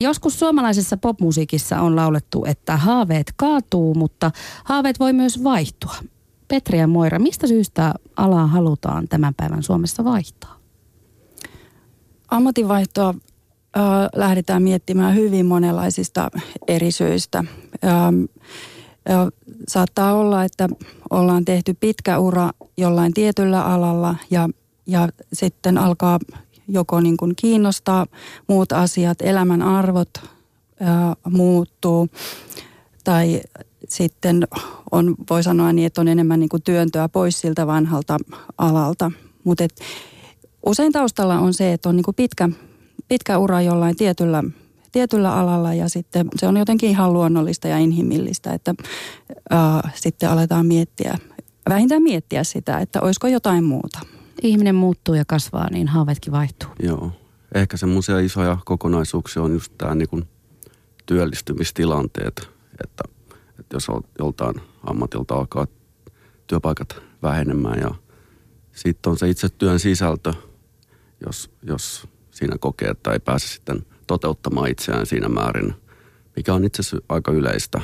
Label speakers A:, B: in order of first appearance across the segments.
A: Joskus suomalaisessa popmusiikissa on laulettu, että haaveet kaatuu, mutta haaveet voi myös vaihtua. Petri ja Moira, mistä syystä alaa halutaan tämän päivän Suomessa vaihtaa?
B: Ammatinvaihtoa äh, lähdetään miettimään hyvin monenlaisista eri syistä. Ähm, äh, saattaa olla, että ollaan tehty pitkä ura jollain tietyllä alalla ja, ja sitten alkaa joko niin kuin kiinnostaa muut asiat, elämän arvot ää, muuttuu tai sitten on, voi sanoa niin, että on enemmän niin kuin työntöä pois siltä vanhalta alalta. Mutta usein taustalla on se, että on niin kuin pitkä, pitkä ura jollain tietyllä, tietyllä alalla ja sitten se on jotenkin ihan luonnollista ja inhimillistä, että ää, sitten aletaan miettiä, vähintään miettiä sitä, että olisiko jotain muuta
A: ihminen muuttuu ja kasvaa, niin haaveetkin vaihtuu.
C: Joo. Ehkä semmoisia isoja kokonaisuuksia on just tämä niin työllistymistilanteet, että, että jos joltain ammatilta alkaa työpaikat vähenemään ja sitten on se itse työn sisältö, jos, jos siinä kokee, että ei pääse sitten toteuttamaan itseään siinä määrin, mikä on itse asiassa aika yleistä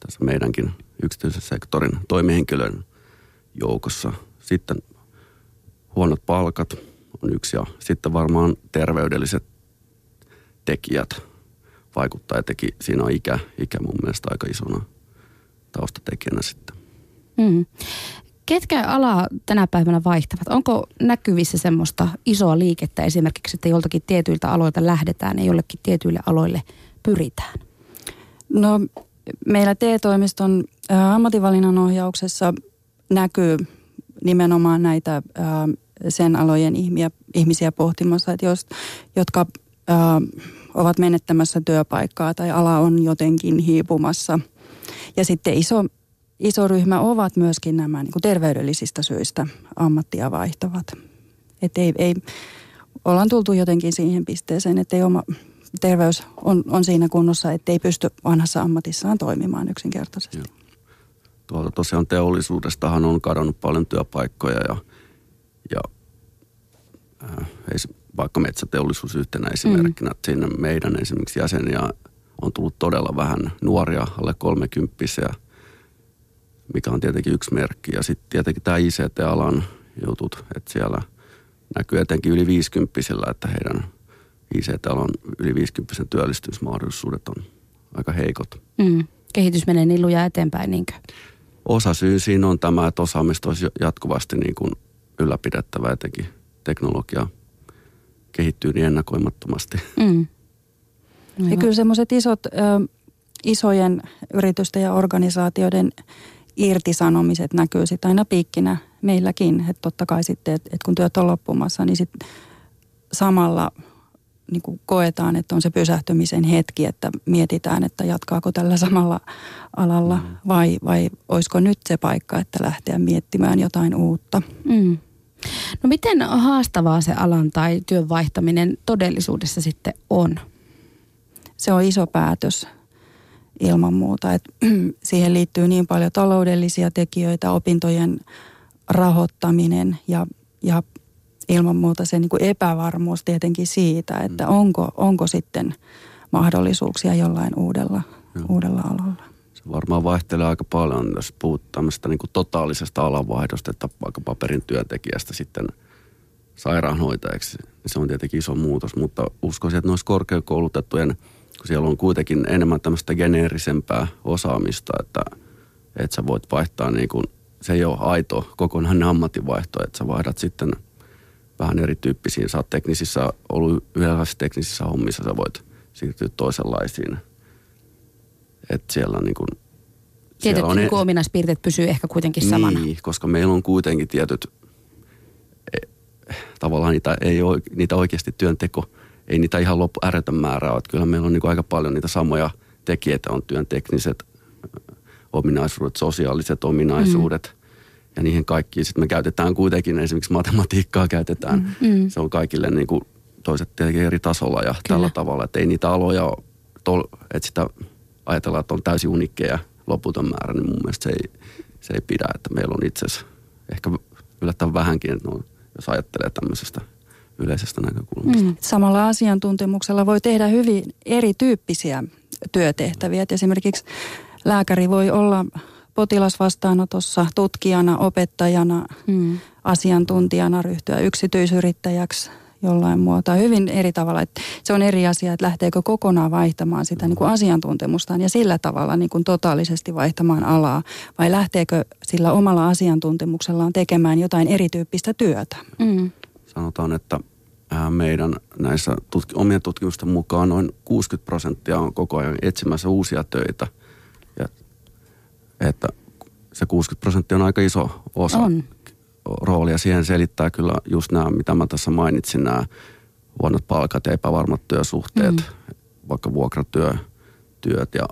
C: tässä meidänkin yksityisen sektorin toimihenkilön joukossa. Sitten huonot palkat on yksi ja sitten varmaan terveydelliset tekijät vaikuttaa ja teki, siinä on ikä, ikä mun mielestä aika isona taustatekijänä sitten. Mm.
A: Ketkä alaa tänä päivänä vaihtavat? Onko näkyvissä semmoista isoa liikettä esimerkiksi, että joltakin tietyiltä aloilta lähdetään ja jollekin tietyille aloille pyritään?
B: No meillä TE-toimiston ammatinvalinnan ohjauksessa näkyy nimenomaan näitä sen alojen ihmiä, ihmisiä pohtimassa, että jos, jotka ovat menettämässä työpaikkaa tai ala on jotenkin hiipumassa. Ja sitten iso, iso ryhmä ovat myöskin nämä niin kuin terveydellisistä syistä ammattia vaihtavat. Että ei, ei, ollaan tultu jotenkin siihen pisteeseen, että ei oma terveys on, on siinä kunnossa, että ei pysty vanhassa ammatissaan toimimaan yksinkertaisesti. Joo.
C: Tuolta tosiaan teollisuudestahan on kadonnut paljon työpaikkoja ja – ja äh, vaikka metsäteollisuus yhtenä esimerkkinä, mm. siinä meidän esimerkiksi jäseniä on tullut todella vähän nuoria, alle kolmekymppisiä, mikä on tietenkin yksi merkki. Ja sitten tietenkin tämä ICT-alan jutut, että siellä näkyy etenkin yli 50 että heidän ICT-alan yli 50 työllistymismahdollisuudet on aika heikot.
A: Mm. Kehitys menee niin lujaa eteenpäin, niinkö?
C: Osa syy siinä on tämä, että osaamista olisi jatkuvasti niin kuin ylläpidettävä, etenkin teknologia kehittyy niin ennakoimattomasti. Mm.
B: Ja kyllä semmoiset isot, ö, isojen yritysten ja organisaatioiden irtisanomiset näkyy sitten aina piikkinä meilläkin. Että totta kai sitten, että et kun työt on loppumassa, niin sitten samalla niin kuin koetaan, että on se pysähtymisen hetki, että mietitään, että jatkaako tällä samalla alalla mm. vai, vai olisiko nyt se paikka, että lähteä miettimään jotain uutta. Mm.
A: No miten haastavaa se alan tai työn vaihtaminen todellisuudessa sitten on?
B: Se on iso päätös ilman muuta. Että siihen liittyy niin paljon taloudellisia tekijöitä, opintojen rahoittaminen ja, ja ilman muuta se niin kuin epävarmuus tietenkin siitä, että mm. onko, onko sitten mahdollisuuksia jollain uudella, uudella alalla.
C: Se varmaan vaihtelee aika paljon, jos puhut tämmöistä niin kuin totaalisesta alanvaihdosta, että vaikka paperin työntekijästä sitten sairaanhoitajaksi. Niin se on tietenkin iso muutos, mutta uskoisin, että noissa korkeakoulutettujen, kun siellä on kuitenkin enemmän tämmöistä geneerisempää osaamista, että, että sä voit vaihtaa niin kuin, se ei ole aito kokonainen ammatinvaihto, että sä vaihdat sitten vähän erityyppisiin. Sä oot teknisissä, ollut yhdessä teknisissä hommissa, sä voit siirtyä toisenlaisiin – että siellä on niin kuin,
A: Tietyt on, niin ominaispiirteet pysyy ehkä kuitenkin samana.
C: Niin, koska meillä on kuitenkin tietyt, e, tavallaan niitä, ei ole, niitä oikeasti työnteko, ei niitä ihan loppu ääretön määrää että kyllä meillä on niin aika paljon niitä samoja tekijöitä, on työn tekniset ominaisuudet, sosiaaliset ominaisuudet mm. Ja niihin kaikkiin. Sitten me käytetään kuitenkin, esimerkiksi matematiikkaa käytetään, mm. mm. se on kaikille niin kuin toiset tietenkin eri tasolla ja kyllä. tällä tavalla, että ei niitä aloja, että sitä ajatellaan, että on täysin unikkeja loputon määrä, niin mun mielestä se ei, se ei pidä. Että meillä on itse asiassa ehkä yllättävän vähänkin, että no, jos ajattelee tämmöisestä yleisestä näkökulmasta. Mm.
B: Samalla asiantuntemuksella voi tehdä hyvin erityyppisiä työtehtäviä. Et esimerkiksi lääkäri voi olla potilasvastaanotossa tutkijana, opettajana, mm. asiantuntijana, ryhtyä yksityisyrittäjäksi jollain muotoa hyvin eri tavalla. Että se on eri asia, että lähteekö kokonaan vaihtamaan sitä niin kuin asiantuntemustaan ja sillä tavalla niin kuin totaalisesti vaihtamaan alaa vai lähteekö sillä omalla asiantuntemuksellaan tekemään jotain erityyppistä työtä. Mm.
C: Sanotaan, että meidän näissä tutk- omien tutkimusten mukaan noin 60 prosenttia on koko ajan etsimässä uusia töitä. Että se 60 prosenttia on aika iso osa on. roolia. Siihen selittää kyllä just nämä, mitä mä tässä mainitsin, nämä huonot palkat ja epävarmat työsuhteet, mm. vaikka vuokratyöt ja,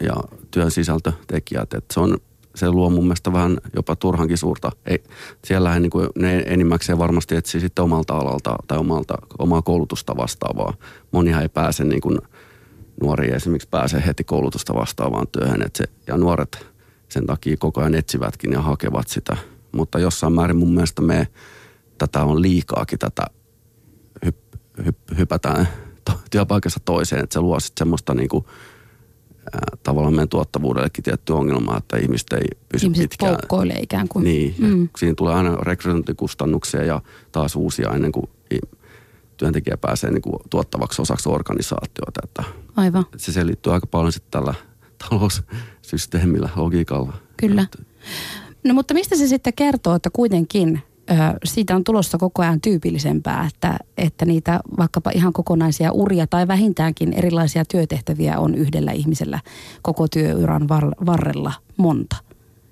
C: ja työn sisältötekijät. Että se on se luo mun mielestä vähän jopa turhankin suurta. Ei, siellähän niin kuin ne enimmäkseen varmasti etsii sitten omalta alalta tai omalta, omaa koulutusta vastaavaa. Monihan ei pääse niin kuin nuori esimerkiksi pääse heti koulutusta vastaavaan työhön. Et se, ja nuoret sen takia koko ajan etsivätkin ja hakevat sitä. Mutta jossain määrin mun mielestä me tätä on liikaakin tätä hyp, hyp, hypätään työpaikassa toiseen. Että se luo sitten semmoista niin kuin – tavallaan meidän tuottavuudellekin tietty ongelma, että ihmiset ei pysy
A: ihmiset
C: pitkään.
A: poukkoilee ikään kuin.
C: Niin, mm. siinä tulee aina rekrytointikustannuksia ja taas uusia ennen kuin työntekijä pääsee niin kuin tuottavaksi osaksi organisaatiota. Että
A: Aivan.
C: Se selittyy aika paljon sitten tällä taloussysteemillä, logiikalla.
A: Kyllä. No mutta mistä se sitten kertoo, että kuitenkin siitä on tulossa koko ajan tyypillisempää, että, että niitä vaikkapa ihan kokonaisia uria tai vähintäänkin erilaisia työtehtäviä on yhdellä ihmisellä koko työuran varrella monta.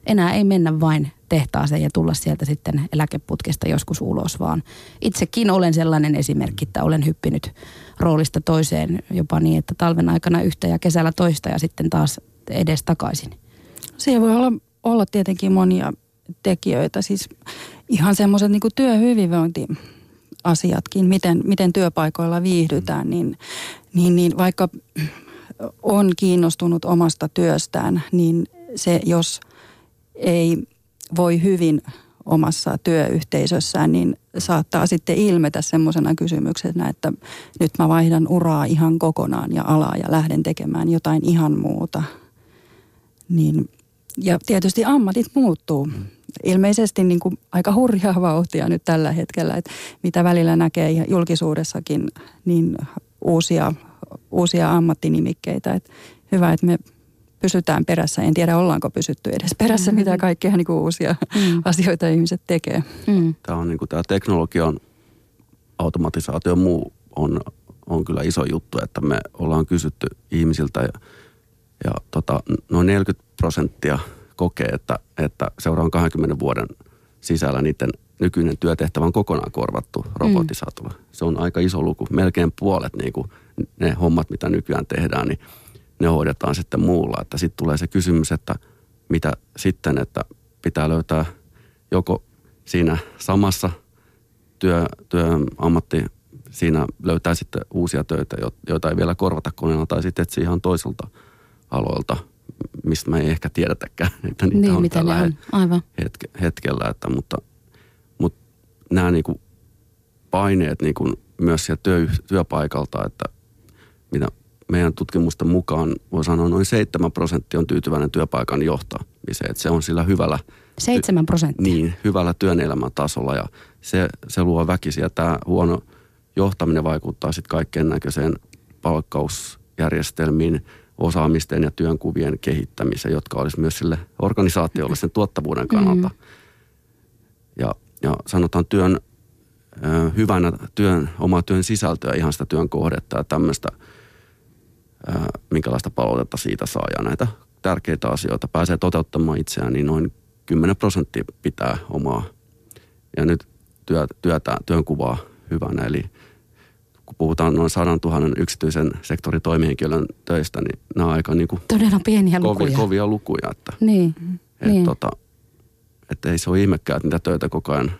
A: Enää ei mennä vain tehtaaseen ja tulla sieltä sitten eläkeputkesta joskus ulos, vaan itsekin olen sellainen esimerkki, että olen hyppinyt roolista toiseen jopa niin, että talven aikana yhtä ja kesällä toista ja sitten taas edes takaisin.
B: Siihen voi olla, olla tietenkin monia tekijöitä. Siis ihan semmoiset niin työhyvinvointi asiatkin, miten, miten työpaikoilla viihdytään, niin, niin, niin vaikka on kiinnostunut omasta työstään, niin se, jos ei voi hyvin omassa työyhteisössään, niin saattaa sitten ilmetä semmoisena kysymyksenä, että nyt mä vaihdan uraa ihan kokonaan ja alaa ja lähden tekemään jotain ihan muuta. Niin, ja tietysti ammatit muuttuu ilmeisesti niin kuin aika hurjaa vauhtia nyt tällä hetkellä, että mitä välillä näkee julkisuudessakin, niin uusia, uusia ammattinimikkeitä. Että hyvä, että me pysytään perässä. En tiedä, ollaanko pysytty edes perässä, mm-hmm. mitä kaikkea niin kuin uusia mm. asioita ihmiset tekee.
C: Mm. Tämä on niin kuin tämä teknologian automatisaatio muu on, on kyllä iso juttu, että me ollaan kysytty ihmisiltä ja, ja tota, noin 40 prosenttia – kokee, että, että seuraavan 20 vuoden sisällä niiden nykyinen työtehtävä on kokonaan korvattu robotisaatolla. Mm. Se on aika iso luku. Melkein puolet niin kuin ne hommat, mitä nykyään tehdään, niin ne hoidetaan sitten muulla. Että sitten tulee se kysymys, että mitä sitten, että pitää löytää joko siinä samassa työ, työammatti, siinä löytää sitten uusia töitä, joita ei vielä korvata koneella, tai sitten etsiä ihan toiselta aloilta – mistä me ei ehkä tiedetäkään, että niitä niin, on tällä on. Aivan. Hetke, hetkellä. Että, mutta, mutta nämä niin kuin paineet niin kuin myös sieltä työ, työpaikalta, että mitä meidän tutkimusten mukaan voi sanoa noin 7 prosenttia on tyytyväinen työpaikan johtamiseen. Että se on sillä hyvällä...
A: 7 prosenttia?
C: Niin, hyvällä työn elämän tasolla ja se, se luo väkisiä. Tämä huono johtaminen vaikuttaa sitten kaikkeen näköiseen palkkausjärjestelmiin, osaamisten ja työnkuvien kehittämiseen, jotka olisi myös sille organisaatiolle sen tuottavuuden kannalta. Mm. Ja, ja sanotaan työn hyvänä työn, oma työn sisältöä, ihan sitä työn kohdetta ja tämmöistä, minkälaista palautetta siitä saa ja näitä tärkeitä asioita pääsee toteuttamaan itseään, niin noin 10 prosenttia pitää omaa ja nyt työ, työtä, työnkuvaa hyvänä. Eli kun puhutaan noin sadan tuhannen yksityisen sektorin toimihenkilön töistä, niin nämä on aika niin kuin
A: Todella pieniä
C: kovia,
A: lukuja.
C: kovia lukuja. Että,
A: niin.
C: Et, niin. Tota, että ei se ole ihmekään, että niitä töitä koko ajan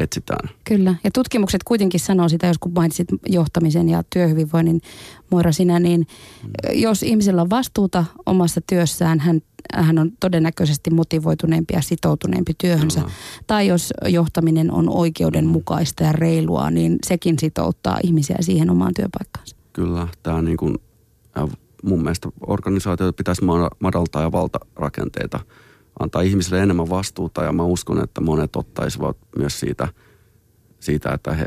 C: etsitään.
A: Kyllä, ja tutkimukset kuitenkin sanoo sitä, jos kun mainitsit johtamisen ja työhyvinvoinnin, Moira sinä, niin mm. jos ihmisellä on vastuuta omassa työssään, hän, hän on todennäköisesti motivoituneempi ja sitoutuneempi työhönsä. Kyllä. Tai jos johtaminen on oikeudenmukaista ja reilua, niin sekin sitouttaa ihmisiä siihen omaan työpaikkaansa.
C: Kyllä, tämä niin kuin, mun mielestä organisaatioita pitäisi madaltaa ja valtarakenteita antaa ihmisille enemmän vastuuta ja mä uskon, että monet ottaisivat myös siitä, siitä että he,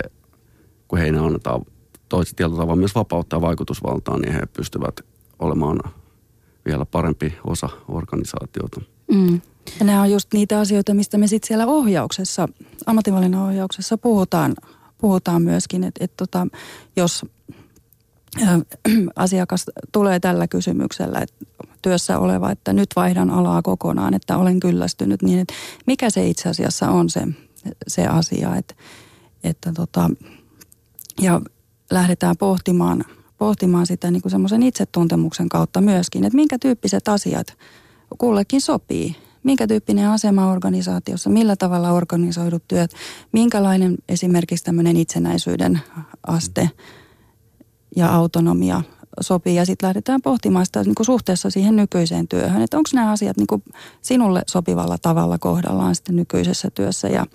C: kun heille annetaan toiset tietyllä tavalla myös vapautta ja vaikutusvaltaa, niin he pystyvät olemaan vielä parempi osa organisaatiota. Mm.
B: Ja nämä on just niitä asioita, mistä me sitten siellä ohjauksessa, ammattivalinnan ohjauksessa puhutaan, puhutaan myöskin, että et tota, jos asiakas tulee tällä kysymyksellä, että työssä oleva, että nyt vaihdan alaa kokonaan, että olen kyllästynyt, niin että mikä se itse asiassa on se, se asia, että, että tota, ja lähdetään pohtimaan, pohtimaan sitä niin semmoisen itsetuntemuksen kautta myöskin, että minkä tyyppiset asiat kullekin sopii. Minkä tyyppinen asema organisaatiossa, millä tavalla organisoidut työt, minkälainen esimerkiksi tämmöinen itsenäisyyden aste ja autonomia sopii. Ja sitten lähdetään pohtimaan sitä niin kuin suhteessa siihen nykyiseen työhön, että onko nämä asiat niin kuin sinulle sopivalla tavalla kohdallaan sitten nykyisessä työssä. Ja,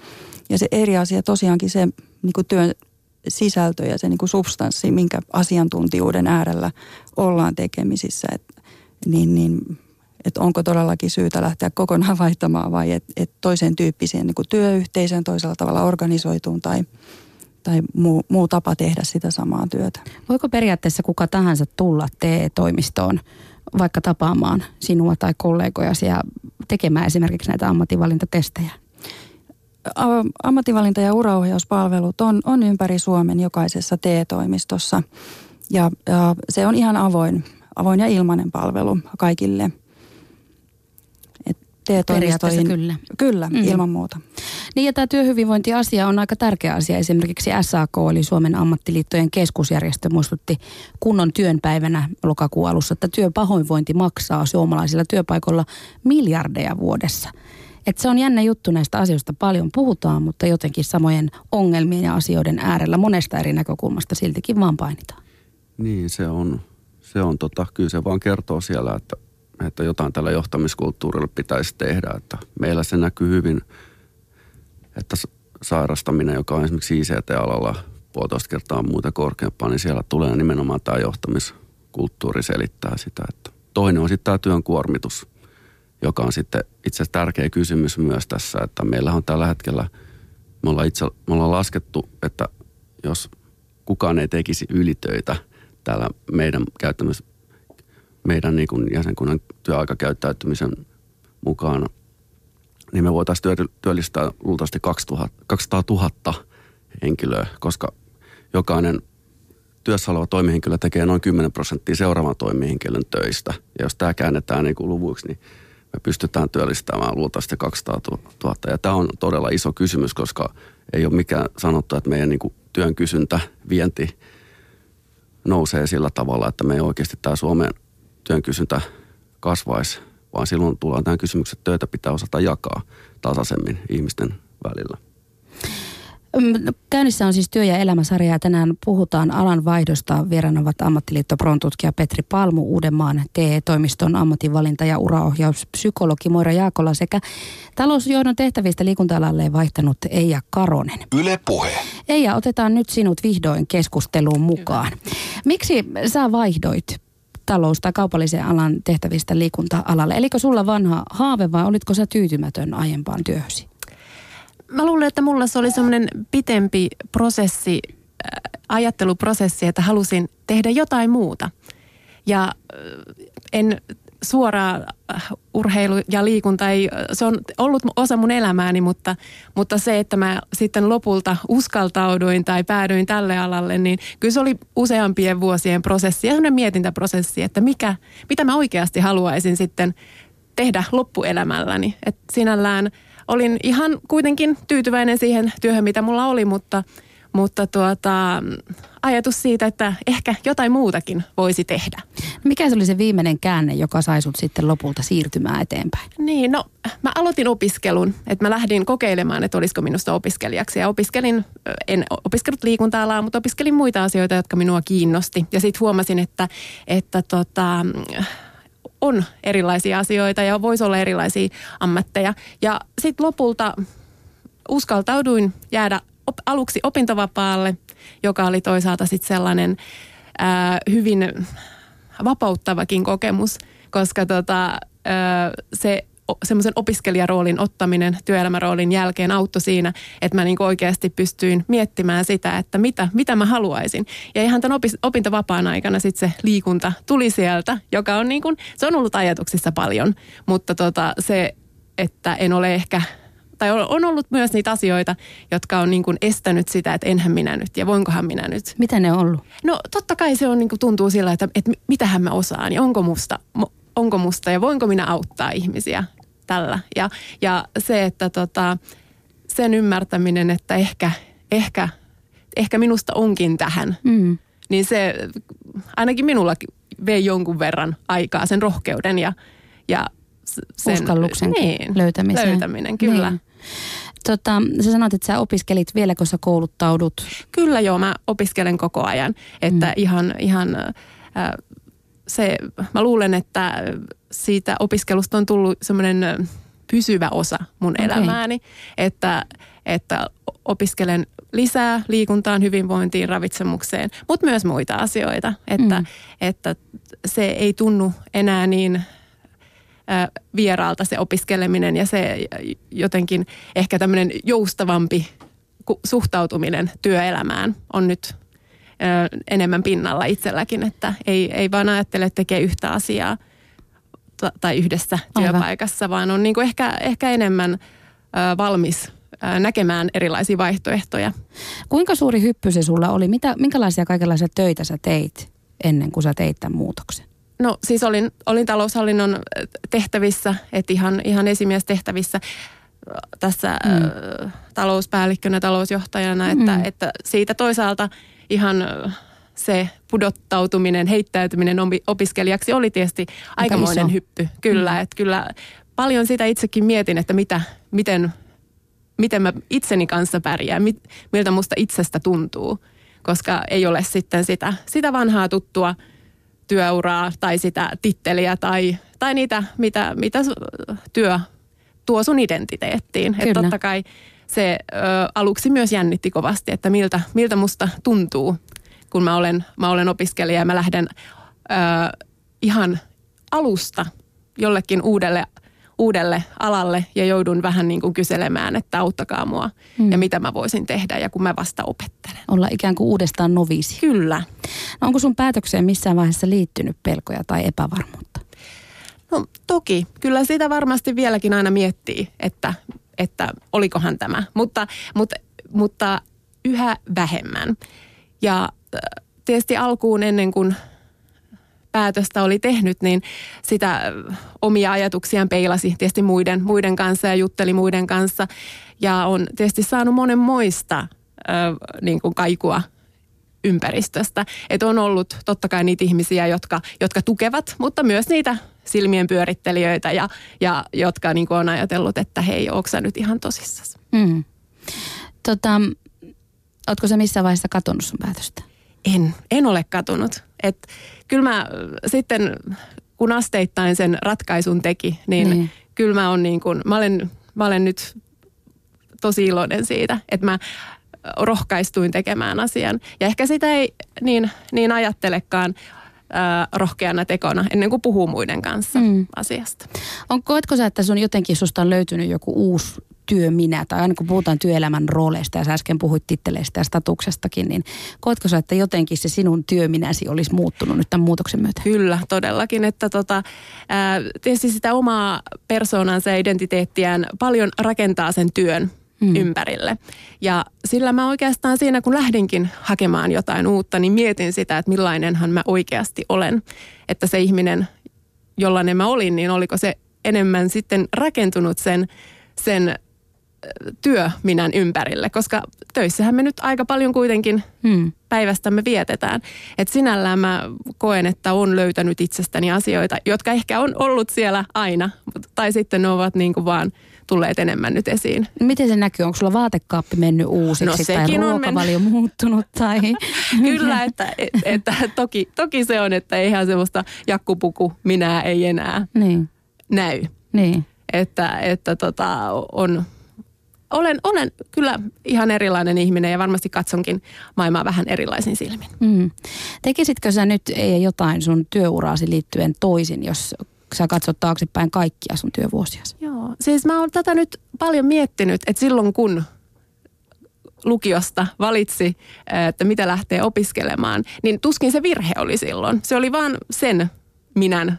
B: ja se eri asia tosiaankin se niin kuin työn sisältö ja se niin kuin substanssi, minkä asiantuntijuuden äärellä ollaan tekemisissä, et, niin, niin että onko todellakin syytä lähteä kokonaan vaihtamaan vai että et toisen tyyppiseen niin kuin työyhteisöön toisella tavalla organisoituun tai, tai muu, muu tapa tehdä sitä samaa työtä.
A: Voiko periaatteessa kuka tahansa tulla TE-toimistoon vaikka tapaamaan sinua tai kollegojasi ja tekemään esimerkiksi näitä ammatinvalintatestejä?
B: ammattivalinta- ja uraohjauspalvelut on, on ympäri Suomen jokaisessa TE-toimistossa. Ja, ja se on ihan avoin, avoin ja ilmainen palvelu kaikille.
A: TE-toimistoihin. kyllä.
B: Kyllä, mm. ilman muuta.
A: Niin ja tämä työhyvinvointiasia on aika tärkeä asia. Esimerkiksi SAK eli Suomen ammattiliittojen keskusjärjestö muistutti kunnon työnpäivänä lokakuun alussa, että työpahoinvointi maksaa suomalaisilla työpaikoilla miljardeja vuodessa. Et se on jännä juttu, näistä asioista paljon puhutaan, mutta jotenkin samojen ongelmien ja asioiden äärellä monesta eri näkökulmasta siltikin vaan painitaan.
C: Niin, se on, se on tota, kyllä se vaan kertoo siellä, että, että jotain tällä johtamiskulttuurilla pitäisi tehdä. Että meillä se näkyy hyvin, että sairastaminen, joka on esimerkiksi ICT-alalla puolitoista kertaa muuta korkeampaa, niin siellä tulee nimenomaan tämä johtamiskulttuuri selittää sitä. Että toinen on sitten tämä työn kuormitus – joka on sitten itse asiassa tärkeä kysymys myös tässä, että meillä on tällä hetkellä, me ollaan, itse, me ollaan laskettu, että jos kukaan ei tekisi ylitöitä täällä meidän käyttämis, meidän niin kuin jäsenkunnan työaikakäyttäytymisen mukaan, niin me voitaisiin työllistää luultavasti 2000, 200 000 henkilöä, koska jokainen työssä oleva toimihenkilö tekee noin 10 prosenttia seuraavan toimihenkilön töistä. Ja jos tämä käännetään niin kuin luvuiksi, niin me pystytään työllistämään luultavasti 200 000. Ja tämä on todella iso kysymys, koska ei ole mikään sanottu, että meidän niin kuin työn kysyntä, vienti nousee sillä tavalla, että me ei oikeasti tämä Suomen työn kysyntä kasvaisi, vaan silloin tullaan tähän kysymykseen, että töitä pitää osata jakaa tasaisemmin ihmisten välillä.
A: Käynnissä on siis työ- ja elämäsarja ja tänään puhutaan alan vaihdosta. Vieraana ovat ammattiliitto Prontutkija Petri Palmu, Uudenmaan TE-toimiston ammatinvalinta- ja uraohjauspsykologi Moira Jaakola sekä talousjohdon tehtävistä liikunta-alalle vaihtanut Eija Karonen. Yle Puhe. Eija, otetaan nyt sinut vihdoin keskusteluun mukaan. Miksi sä vaihdoit talous- tai kaupallisen alan tehtävistä liikunta-alalle? Elikö sulla vanha haave vai olitko sä tyytymätön aiempaan työhösi?
D: mä luulen, että mulla se oli semmoinen pitempi prosessi, äh, ajatteluprosessi, että halusin tehdä jotain muuta. Ja äh, en suoraan äh, urheilu ja liikunta ei, se on ollut osa mun elämääni, mutta, mutta se, että mä sitten lopulta uskaltauduin tai päädyin tälle alalle, niin kyllä se oli useampien vuosien prosessi ja mietintäprosessi, että mikä, mitä mä oikeasti haluaisin sitten tehdä loppuelämälläni. Että sinällään olin ihan kuitenkin tyytyväinen siihen työhön, mitä mulla oli, mutta, mutta tuota, ajatus siitä, että ehkä jotain muutakin voisi tehdä.
A: Mikä se oli se viimeinen käänne, joka sai sut sitten lopulta siirtymään eteenpäin?
D: Niin, no mä aloitin opiskelun, että mä lähdin kokeilemaan, että olisiko minusta opiskelijaksi. Ja opiskelin, en opiskellut liikunta-alaa, mutta opiskelin muita asioita, jotka minua kiinnosti. Ja sitten huomasin, että, että tota, on erilaisia asioita ja voisi olla erilaisia ammatteja. Ja sitten lopulta uskaltauduin jäädä op, aluksi opintovapaalle, joka oli toisaalta sitten sellainen ää, hyvin vapauttavakin kokemus, koska tota, ää, se semmoisen opiskelijaroolin ottaminen työelämäroolin jälkeen auttoi siinä, että mä niin oikeasti pystyin miettimään sitä, että mitä, mitä mä haluaisin. Ja ihan tämän opis, opintovapaan aikana sitten se liikunta tuli sieltä, joka on niin kuin, se on ollut ajatuksissa paljon, mutta tota, se, että en ole ehkä tai on ollut myös niitä asioita, jotka on niin kuin estänyt sitä, että enhän minä nyt ja voinkohan minä nyt.
A: Mitä ne on ollut?
D: No totta kai se on niin kuin tuntuu sillä, että, että mitähän mä osaan ja onko musta, onko musta ja voinko minä auttaa ihmisiä tällä. Ja, ja se, että tota, sen ymmärtäminen, että ehkä, ehkä, ehkä minusta onkin tähän, mm. niin se ainakin minulla vei jonkun verran aikaa sen rohkeuden ja, ja
A: sen, Uskalluksen niin, löytämisen.
D: löytäminen. Kyllä. Niin.
A: Tota, sä sanoit, että sä opiskelit vielä, kun sä kouluttaudut.
D: Kyllä joo, mä opiskelen koko ajan. Että mm. ihan, ihan äh, se, mä luulen, että siitä opiskelusta on tullut semmoinen pysyvä osa mun okay. elämääni, että, että opiskelen lisää liikuntaan, hyvinvointiin, ravitsemukseen, mutta myös muita asioita, että, mm. että se ei tunnu enää niin vieraalta se opiskeleminen ja se jotenkin ehkä tämmöinen joustavampi suhtautuminen työelämään on nyt enemmän pinnalla itselläkin, että ei, ei vaan ajattele, että tekee yhtä asiaa tai yhdessä Aivan. työpaikassa, vaan on niin kuin ehkä, ehkä enemmän valmis näkemään erilaisia vaihtoehtoja.
A: Kuinka suuri hyppy se sulla oli? Mitä, minkälaisia kaikenlaisia töitä sä teit ennen kuin sä teit tämän muutoksen?
D: No siis olin, olin taloushallinnon tehtävissä, että ihan, ihan esimiestehtävissä tässä mm. äh, talouspäällikkönä, talousjohtajana, että, mm. että siitä toisaalta ihan se pudottautuminen, heittäytyminen opiskelijaksi oli tietysti aikamoinen iso. hyppy. Kyllä, mm. että kyllä paljon sitä itsekin mietin, että mitä, miten, miten mä itseni kanssa pärjään, mit, miltä musta itsestä tuntuu, koska ei ole sitten sitä, sitä vanhaa tuttua – työuraa tai sitä titteliä tai, tai niitä, mitä, mitä työ tuo sun identiteettiin. Että totta kai se ö, aluksi myös jännitti kovasti, että miltä, miltä musta tuntuu, kun mä olen, mä olen opiskelija ja mä lähden ö, ihan alusta jollekin uudelle uudelle alalle ja joudun vähän niin kuin kyselemään, että auttakaa mua mm. ja mitä mä voisin tehdä ja kun mä vasta opettelen.
A: Olla ikään kuin uudestaan novisi.
D: Kyllä.
A: No onko sun päätökseen missään vaiheessa liittynyt pelkoja tai epävarmuutta?
D: No toki, kyllä sitä varmasti vieläkin aina miettii, että, että olikohan tämä, mutta, mutta, mutta yhä vähemmän. Ja äh, tietysti alkuun ennen kuin päätöstä oli tehnyt, niin sitä omia ajatuksiaan peilasi tietysti muiden, muiden kanssa ja jutteli muiden kanssa. Ja on tietysti saanut monenmoista ö, niin kuin kaikua ympäristöstä. Että on ollut totta kai niitä ihmisiä, jotka, jotka tukevat, mutta myös niitä silmien pyörittelijöitä ja, ja jotka niin kuin on ajatellut, että hei, onko sä nyt ihan tosissasi? Mm.
A: Tota, ootko sä missään vaiheessa katonut sun päätöstä?
D: En, en ole katunut. Et kyllä mä sitten, kun asteittain sen ratkaisun teki, niin, niin. kyllä mä, on niin kuin, mä, olen, mä olen nyt tosi iloinen siitä, että mä rohkaistuin tekemään asian. Ja ehkä sitä ei niin, niin ajattelekaan äh, rohkeana tekona ennen kuin puhuu muiden kanssa mm. asiasta.
A: On, koetko sä, että sun jotenkin susta on löytynyt joku uusi työminä, tai aina kun puhutaan työelämän rooleista, ja sä äsken puhuit titteleistä ja statuksestakin, niin koetko sä, että jotenkin se sinun työminäsi olisi muuttunut nyt tämän muutoksen myötä?
D: Kyllä, todellakin, että tota, ää, tietysti sitä omaa persoonansa ja identiteettiään paljon rakentaa sen työn mm. ympärille. Ja sillä mä oikeastaan siinä, kun lähdinkin hakemaan jotain uutta, niin mietin sitä, että millainenhan mä oikeasti olen. Että se ihminen, jollainen mä olin, niin oliko se enemmän sitten rakentunut sen, sen työ minän ympärille, koska töissähän me nyt aika paljon kuitenkin hmm. päivästämme vietetään. Et sinällään mä koen, että on löytänyt itsestäni asioita, jotka ehkä on ollut siellä aina, tai sitten ne ovat niin kuin vaan tulleet enemmän nyt esiin.
A: Miten se näkyy? Onko sulla vaatekaappi mennyt uusiksi no, tai ruokavalio men... muuttunut? Tai...
D: Kyllä, että, että, että toki, toki se on, että eihän semmoista jakkupuku minä ei enää niin. näy.
A: Niin.
D: Että, että tota, on, olen, olen kyllä ihan erilainen ihminen ja varmasti katsonkin maailmaa vähän erilaisin silmin. Mm.
A: Tekisitkö sä nyt ei jotain sun työuraasi liittyen toisin, jos sä katsot taaksepäin kaikkia sun työvuosiasi?
D: Joo, siis mä oon tätä nyt paljon miettinyt, että silloin kun lukiosta valitsi, että mitä lähtee opiskelemaan, niin tuskin se virhe oli silloin. Se oli vaan sen minän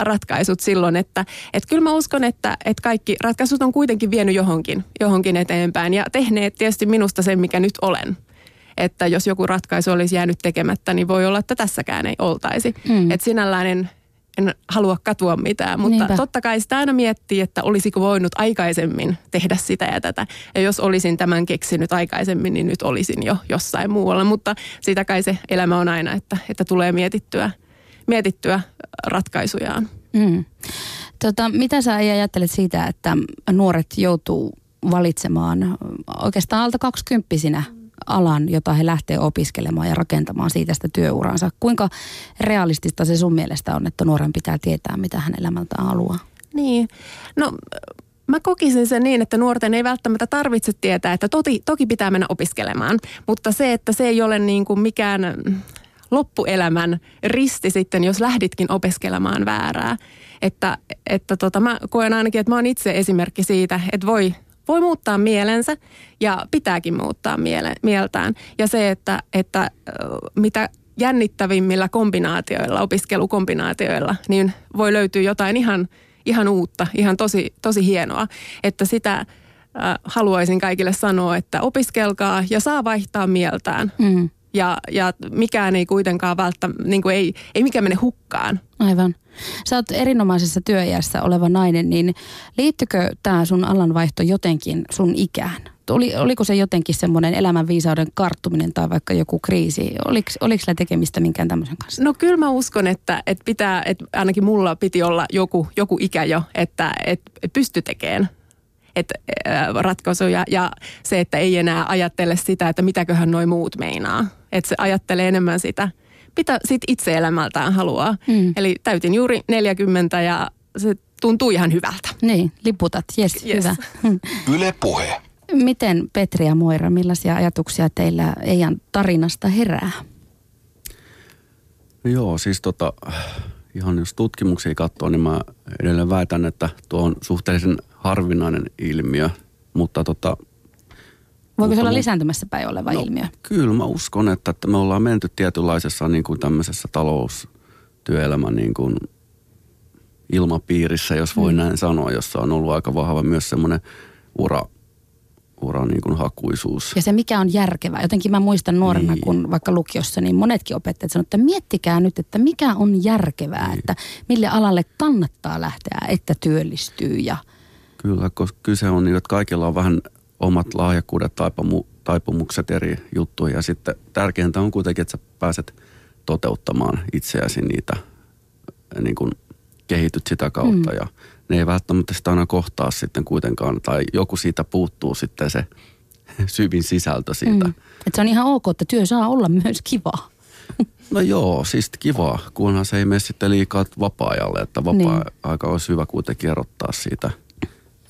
D: ratkaisut silloin, että, että kyllä mä uskon, että, että kaikki ratkaisut on kuitenkin vienyt johonkin, johonkin eteenpäin ja tehneet tietysti minusta sen, mikä nyt olen. Että jos joku ratkaisu olisi jäänyt tekemättä, niin voi olla, että tässäkään ei oltaisi. Mm. Että sinällään en, en halua katua mitään, mutta Niinpä. totta kai sitä aina miettii, että olisiko voinut aikaisemmin tehdä sitä ja tätä. Ja jos olisin tämän keksinyt aikaisemmin, niin nyt olisin jo jossain muualla. Mutta sitä kai se elämä on aina, että, että tulee mietittyä – mietittyä ratkaisujaan. Mm.
A: Tota, mitä sä ajattelet siitä, että nuoret joutuu valitsemaan oikeastaan alta kaksikymppisinä alan, jota he lähtee opiskelemaan ja rakentamaan siitä sitä työuransa. Kuinka realistista se sun mielestä on, että nuoren pitää tietää, mitä hän elämältään haluaa?
D: Niin, no mä kokisin sen niin, että nuorten ei välttämättä tarvitse tietää, että toti, toki pitää mennä opiskelemaan, mutta se, että se ei ole niin kuin mikään loppuelämän risti sitten, jos lähditkin opiskelemaan väärää. Että, että tota, mä koen ainakin, että mä oon itse esimerkki siitä, että voi, voi muuttaa mielensä ja pitääkin muuttaa miele, mieltään. Ja se, että, että mitä jännittävimmillä kombinaatioilla, opiskelukombinaatioilla, niin voi löytyä jotain ihan, ihan uutta, ihan tosi, tosi hienoa. Että sitä haluaisin kaikille sanoa, että opiskelkaa ja saa vaihtaa mieltään. Mm ja, ja mikään ei kuitenkaan välttämättä, niin kuin ei, ei mikään mene hukkaan.
A: Aivan. Sä oot erinomaisessa työiässä oleva nainen, niin liittykö tämä sun alanvaihto jotenkin sun ikään? Oli, oliko se jotenkin semmoinen elämänviisauden karttuminen tai vaikka joku kriisi? Oliko, oliko sillä tekemistä minkään tämmöisen kanssa?
D: No kyllä mä uskon, että, että pitää, että ainakin mulla piti olla joku, joku ikä jo, että, että pysty tekemään että ratkaisuja ja se, että ei enää ajattele sitä, että mitäköhän noin muut meinaa. Että se ajattelee enemmän sitä, mitä sit itse elämältään haluaa. Mm. Eli täytin juuri 40 ja se tuntuu ihan hyvältä.
A: Niin, liputat, yes, yes. hyvä.
E: Yle puhe.
A: Miten Petri ja Moira, millaisia ajatuksia teillä Eijan tarinasta herää?
C: Joo, siis tota, ihan jos tutkimuksia katsoo, niin mä edelleen väitän, että tuo on suhteellisen harvinainen ilmiö, mutta tota,
A: Voiko se olla lisääntymässä päin oleva no, ilmiö?
C: Kyllä mä uskon, että, että me ollaan menty tietynlaisessa niin kuin tämmöisessä taloustyöelämän niin kuin ilmapiirissä, jos voi mm. näin sanoa, jossa on ollut aika vahva myös semmoinen ura, ura niin kuin hakuisuus.
A: Ja se mikä on järkevää. Jotenkin mä muistan nuorena, niin. kun vaikka lukiossa, niin monetkin opettajat sanoivat, että miettikää nyt, että mikä on järkevää, niin. että mille alalle kannattaa lähteä, että työllistyy ja –
C: Kyllä, koska kyse on niin, että kaikilla on vähän omat lahjakkuudet, taipumu, taipumukset eri juttuja. Ja sitten tärkeintä on kuitenkin, että sä pääset toteuttamaan itseäsi niitä, niin kuin kehityt sitä kautta. Mm. Ja ne ei välttämättä sitä aina kohtaa sitten kuitenkaan, tai joku siitä puuttuu sitten se syvin sisältö siitä. Mm.
A: Että se on ihan ok, että työ saa olla myös kivaa.
C: No joo, siis kivaa, kunhan se ei mene sitten liikaa vapaa-ajalle, että vapaa-aika niin. olisi hyvä kuitenkin erottaa siitä –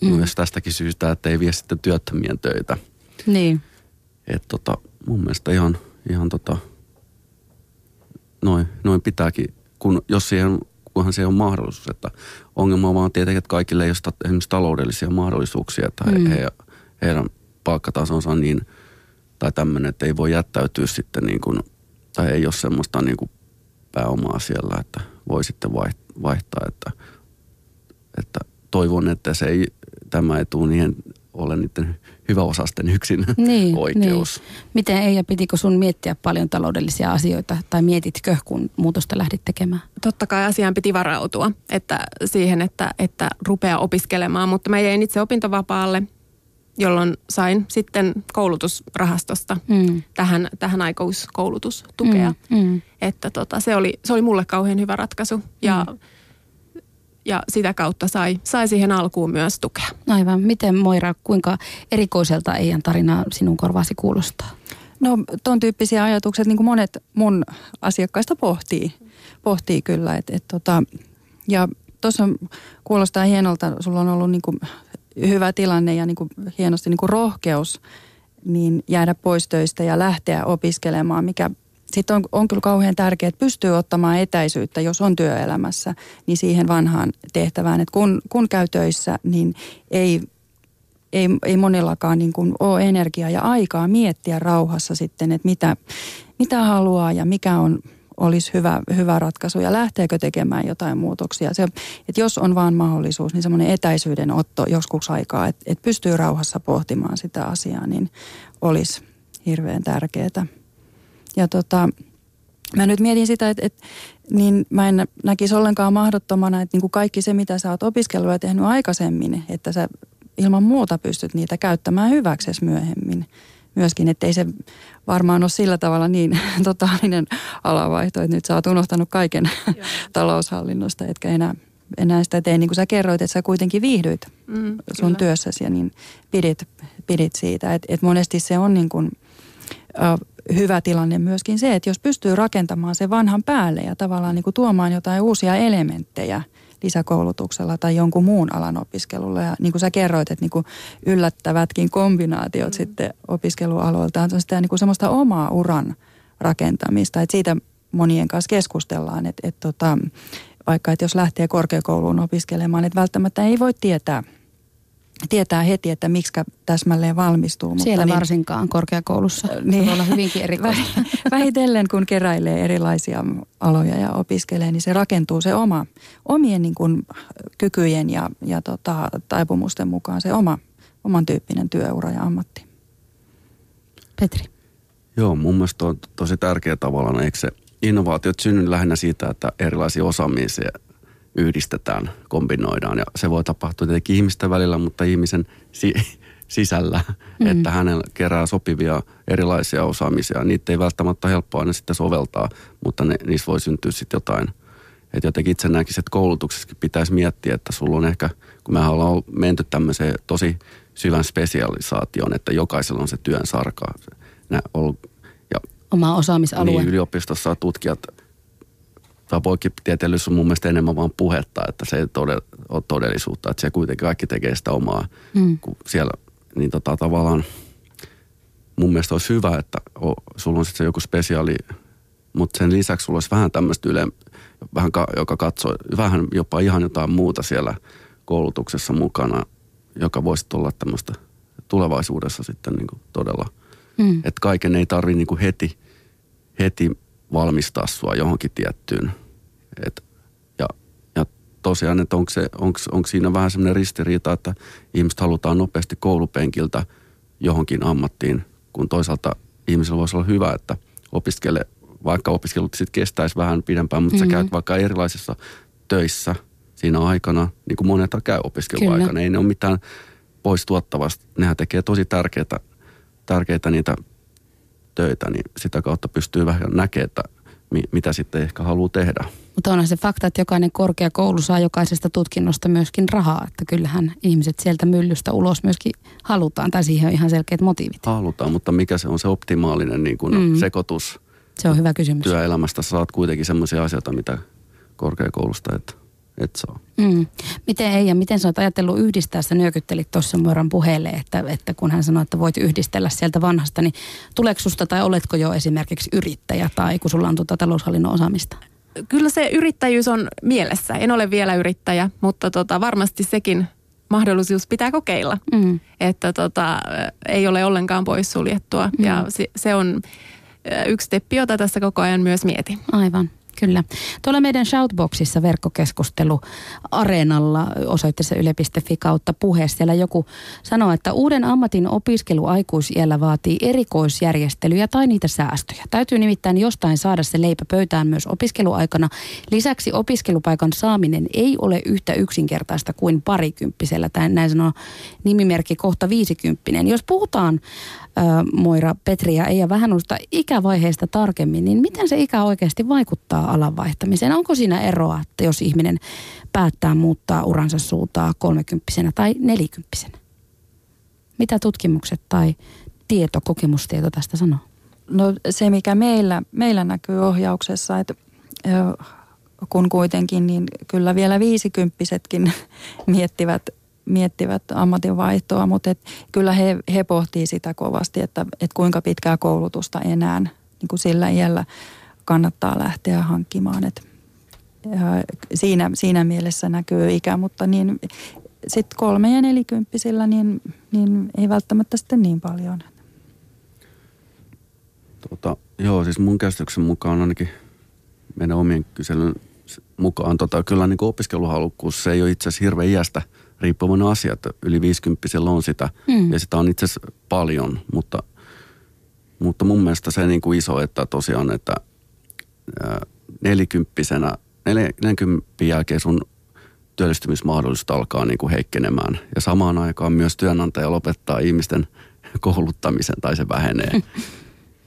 C: mm. myös tästäkin syystä, että ei vie sitten työttömien töitä.
A: Niin.
C: Että tota, mun mielestä ihan, ihan tota, noin, noin pitääkin, kun, jos siihen, kunhan se on mahdollisuus. Että ongelma on vaan tietenkin, että kaikille ei ole esimerkiksi taloudellisia mahdollisuuksia, että he, mm. he, heidän palkkatasonsa on niin, tai tämmöinen, että ei voi jättäytyä sitten niin kuin, tai ei ole semmoista niin kuin pääomaa siellä, että voi sitten vaihtaa, että, että toivon, että se ei tämä ei tule niiden ole niiden hyväosasten yksin niin, oikeus.
A: Niin. Miten ei ja pitikö sun miettiä paljon taloudellisia asioita tai mietitkö, kun muutosta lähdit tekemään?
D: Totta kai asiaan piti varautua että siihen, että, että rupeaa opiskelemaan, mutta mä jäin itse opintovapaalle jolloin sain sitten koulutusrahastosta
A: Mm.
D: tähän, tähän aikuiskoulutustukea.
A: Mm. Mm.
D: Että tota, se, oli, se oli mulle kauhean hyvä ratkaisu ja,
A: Mm.
D: Ja sitä kautta sai, sai siihen alkuun myös tukea.
A: Aivan. Miten Moira, kuinka erikoiselta Eijan tarina sinun korvaasi kuulostaa?
B: No ton tyyppisiä ajatuksia, niin kuin monet mun asiakkaista pohtii, pohtii kyllä. Et, et tota, ja tuossa kuulostaa hienolta, sulla on ollut niin kuin hyvä tilanne ja niin kuin hienosti niin kuin rohkeus niin jäädä pois töistä ja lähteä opiskelemaan, mikä sitten on, on kyllä kauhean tärkeää, että pystyy ottamaan etäisyyttä, jos on työelämässä, niin siihen vanhaan tehtävään. Että kun, kun käy töissä, niin ei, ei, ei monillakaan niin kuin ole energiaa ja aikaa miettiä rauhassa sitten, että mitä, mitä haluaa ja mikä on, olisi hyvä, hyvä ratkaisu ja lähteekö tekemään jotain muutoksia. Se, että jos on vaan mahdollisuus, niin semmoinen etäisyyden otto joskus aikaa, että, että pystyy rauhassa pohtimaan sitä asiaa, niin olisi hirveän tärkeää. Ja tota, mä nyt mietin sitä, että, että niin mä en näkisi ollenkaan mahdottomana, että niin kuin kaikki se, mitä sä oot opiskellut ja tehnyt aikaisemmin, että sä ilman muuta pystyt niitä käyttämään hyväksesi myöhemmin myöskin, että ei se varmaan ole sillä tavalla niin totaalinen alavaihto, että nyt sä oot unohtanut kaiken taloushallinnosta, etkä enää, enää sitä tee. Niin kuin sä kerroit, että sä kuitenkin viihdyit
D: Mm,
B: sun
D: kyllä.
B: työssäsi ja niin pidit, pidit siitä. Että et monesti se on niin kuin, ö, hyvä tilanne myöskin se, että jos pystyy rakentamaan sen vanhan päälle ja tavallaan niin kuin tuomaan jotain uusia elementtejä lisäkoulutuksella tai jonkun muun alan opiskelulla. Ja niin kuin sä kerroit, että niin kuin yllättävätkin kombinaatiot mm. sitten opiskelualoilta on sitä niin kuin semmoista omaa uran rakentamista. Että siitä monien kanssa keskustellaan, että, että tota, vaikka että jos lähtee korkeakouluun opiskelemaan, että välttämättä ei voi tietää, tietää heti, että miksi täsmälleen valmistuu.
A: Mutta Siellä
B: niin,
A: varsinkaan korkeakoulussa.
B: Niin.
A: Olla hyvinkin erikoista.
B: Vähitellen kun keräilee erilaisia aloja ja opiskelee, niin se rakentuu se oma, omien niin kuin kykyjen ja, ja tota, taipumusten mukaan se oma, oman tyyppinen työura ja ammatti.
A: Petri.
C: Joo, mun mielestä on tosi tärkeä tavallaan, eikö se innovaatiot synny lähinnä siitä, että erilaisia osaamisia yhdistetään, kombinoidaan. Ja se voi tapahtua tietenkin ihmisten välillä, mutta ihmisen si- sisällä, mm. että hänellä kerää sopivia erilaisia osaamisia. Niitä ei välttämättä helppoa aina sitten soveltaa, mutta ne, niissä voi syntyä sitten jotain. Että jotenkin itse näkisin, että koulutuksessakin pitäisi miettiä, että sulla on ehkä, kun me ollaan menty tämmöiseen tosi syvän spesialisaation, että jokaisella on se työn sarka. Nä, ollut, ja
A: Oma osaamisalue.
C: niin, yliopistossa tutkijat tai poikkitieteellisyys on mun mielestä enemmän vaan puhetta, että se ei ole todellisuutta, että se kuitenkin kaikki tekee sitä omaa,
A: Mm.
C: kun siellä, niin tota, tavallaan mun mielestä olisi hyvä, että o, sulla on sitten se joku spesiaali, mutta sen lisäksi sulla olisi vähän tämmöistä yle, vähän ka, joka katsoo, vähän jopa ihan jotain muuta siellä koulutuksessa mukana, joka voisi olla tämmöistä tulevaisuudessa sitten niin kuin todella,
A: Mm.
C: että kaiken ei tarvitse niin heti, heti valmistaa sua johonkin tiettyyn. Et, ja, ja tosiaan, että onko, se, onko, onko siinä vähän semmoinen ristiriita, että ihmiset halutaan nopeasti koulupenkiltä johonkin ammattiin, kun toisaalta ihmisellä voisi olla hyvä, että opiskele, vaikka opiskelut sitten kestäisi vähän pidempään, mutta mm-hmm. sä käyt vaikka erilaisissa töissä siinä aikana, niin kuin monet käy opiskeluaikana. Ei ne ole mitään pois tuottavasta. Nehän tekee tosi tärkeitä, tärkeitä niitä töitä, niin sitä kautta pystyy vähän näkemään, että mi, mitä sitten ehkä haluaa tehdä.
A: Mutta onhan se fakta, että jokainen korkeakoulu saa jokaisesta tutkinnosta myöskin rahaa. Että kyllähän ihmiset sieltä myllystä ulos myöskin halutaan. Tai siihen on ihan selkeät motiivit.
C: Halutaan, mutta mikä se on se optimaalinen niin kuin
A: Mm.
C: sekoitus
A: Se on hyvä kysymys.
C: työelämästä? Saat kuitenkin semmoisia asioita, mitä korkeakoulusta et, et saa.
A: Mm. Miten ei ja miten sä oot ajatellut yhdistää, sä nyökyttelit tuossa Moiran puheelle, että, että kun hän sanoi, että voit yhdistellä sieltä vanhasta, niin tuleeko susta tai oletko jo esimerkiksi yrittäjä tai kun sulla on tuota taloushallinnon osaamista?
D: Kyllä se yrittäjyys on mielessä. En ole vielä yrittäjä, mutta tota, varmasti sekin mahdollisuus pitää kokeilla.
A: Mm.
D: Että tota, ei ole ollenkaan poissuljettua.
A: Mm.
D: Ja se, se on yksi steppi, jota tässä koko ajan myös mietin.
A: Aivan. Kyllä. Tuolla meidän Shoutboxissa verkkokeskustelu Areenalla osoitteessa yle.fi kautta puhe. Siellä joku sanoo, että uuden ammatin opiskelu aikuisiellä vaatii erikoisjärjestelyjä tai niitä säästöjä. Täytyy nimittäin jostain saada se leipä pöytään myös opiskeluaikana. Lisäksi opiskelupaikan saaminen ei ole yhtä yksinkertaista kuin parikymppisellä. Tai näin sanoo nimimerkki kohta viisikymppinen. Jos puhutaan Moira Petri ja Eija vähän noista ikävaiheista tarkemmin, niin miten se ikä oikeasti vaikuttaa alan vaihtamiseen? Onko siinä eroa, että jos ihminen päättää muuttaa uransa suuntaa kolmekymppisenä tai nelikymppisenä? Mitä tutkimukset tai tieto, kokemustieto tästä sanoo?
B: No se, mikä meillä, meillä näkyy ohjauksessa, että kun kuitenkin, niin kyllä vielä viisikymppisetkin miettivät miettivät ammatinvaihtoa, mutta et kyllä he, he pohtii sitä kovasti, että, että kuinka pitkää koulutusta enää niin kuin sillä iällä kannattaa lähteä hankkimaan. Et, siinä, siinä mielessä näkyy ikä, mutta niin, sitten kolme- ja nelikymppisillä niin, niin ei välttämättä sitten niin paljon.
C: Tota, joo, siis mun käsityksen mukaan ainakin meidän omien kyselyn mukaan tota, kyllä niin opiskeluhalukkuus se ei ole itse asiassa hirveän iästä – riippuvainen asia, että yli 50 on sitä mm. ja sitä on itse asiassa paljon, mutta, mutta mun mielestä se niin kuin iso, että tosiaan, että nelikymppisenä, 40 jälkeen sun työllistymismahdollisuus alkaa niin kuin heikkenemään. Ja samaan aikaan myös työnantaja lopettaa ihmisten kouluttamisen tai se vähenee.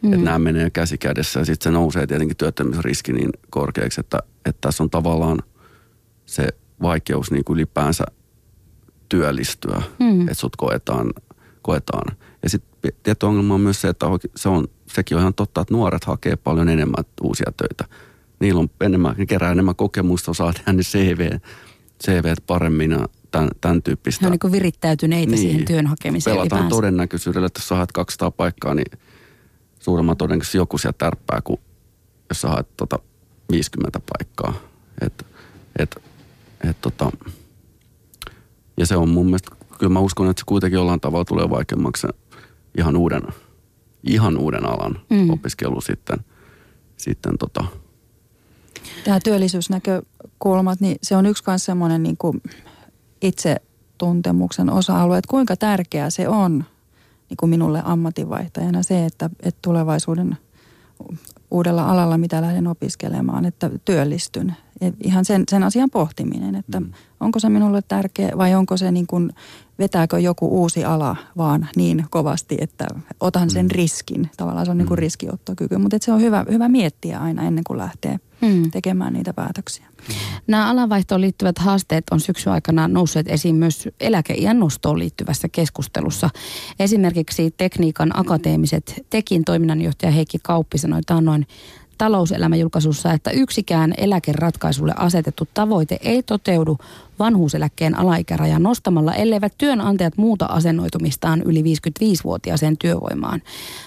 C: Mm. Että nämä menee käsi kädessä ja sitten se nousee tietenkin työttömyysriski niin korkeaksi, että, että tässä on tavallaan se vaikeus niin kuin ylipäänsä työllistyä, mm. että sut koetaan, koetaan. Ja sitten tietty ongelma on myös se, että se on, sekin on ihan totta, että nuoret hakee paljon enemmän uusia töitä. Niillä on enemmän, ne kerää enemmän kokemusta, osaa tehdä ne CV, CV paremmin ja tämän, tämän tyyppistä.
A: Ne on niin kuin virittäytyneitä niin. siihen työn hakemiseen
C: Pelataan ylipäänsä. todennäköisyydellä, että jos sä haet 200 paikkaa, niin suuremman todennäköisesti joku sieltä tärppää, kuin jos sä haet tota 50 paikkaa. Et, et, et, tota, ja se on mun mielestä, kyllä mä uskon, että se kuitenkin jollain tavalla tulee vaikeammaksi ihan uuden, ihan uuden alan mm. opiskelu sitten. sitten tota.
B: Tämä työllisyysnäkökulmat, niin se on yksi myös semmoinen niin kuin itsetuntemuksen osa-alue, että kuinka tärkeää se on niin kuin minulle ammatinvaihtajana se, että, että tulevaisuuden uudella alalla, mitä lähden opiskelemaan, että työllistyn. Ihan sen, sen asian pohtiminen, että mm. onko se minulle tärkeä vai onko se niin kuin, vetääkö joku uusi ala vaan niin kovasti, että otan sen mm. riskin. Tavallaan se on niin kuin mm. riskiottokyky, mutta se on hyvä, hyvä miettiä aina ennen kuin lähtee mm. tekemään niitä päätöksiä.
A: Nämä alanvaihtoon liittyvät haasteet on syksyn aikana nousseet esiin myös eläkeiän nostoon liittyvässä keskustelussa. Esimerkiksi tekniikan akateemiset Tekin toiminnanjohtaja Heikki Kauppi sanoi noin talouselämäjulkaisussa, että yksikään eläkeratkaisulle asetettu tavoite ei toteudu vanhuuseläkkeen alaikärajan nostamalla, elleivät työnantajat muuta asennoitumistaan yli 55-vuotiaaseen työvoimaan.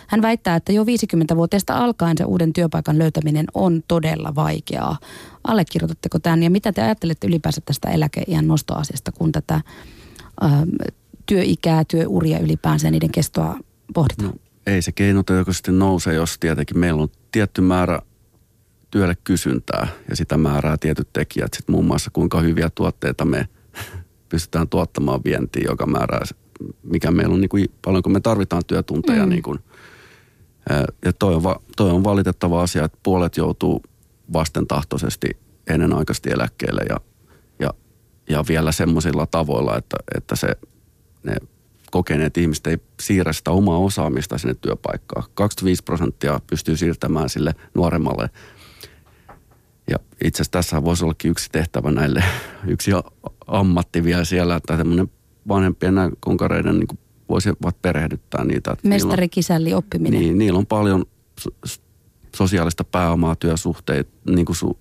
A: Hän väittää, että jo 50-vuotiaasta alkaen se uuden työpaikan löytäminen on todella vaikeaa. Allekirjoitatteko tämän ja mitä te ajattelette ylipäänsä tästä eläkeiän nostoasiasta, kun tätä ö, työikää, työuria ylipäänsä niiden kestoa pohditaan? No,
C: ei se keinotekoisesti nouse, jos tietenkin meillä on tietty määrä työlle kysyntää ja sitä määrää tietyt tekijät. Sitten muun muassa kuinka hyviä tuotteita me pystytään tuottamaan vientiin, joka määrää, mikä meillä on niin kuin, paljonko me tarvitaan työtunteja. Mm. Niin kuin, ja toi on, toi on valitettava asia, että puolet joutuu vastentahtoisesti ennenaikaisesti eläkkeelle ja, ja, ja vielä semmoisilla tavoilla, että, että se, ne kokeneet ihmiset ei siirrä sitä omaa osaamista sinne työpaikkaan. 25 prosenttia pystyy siirtämään sille nuoremmalle. Ja itse asiassa tässä voisi ollakin yksi tehtävä näille, yksi ammatti vielä siellä, että semmoinen vanhempien konkareiden niin voisivat perehdyttää niitä.
A: Mestarikisälli oppiminen.
C: Niin, niillä on paljon sosiaalista pääomaa, työsuhteita, niin kuin su,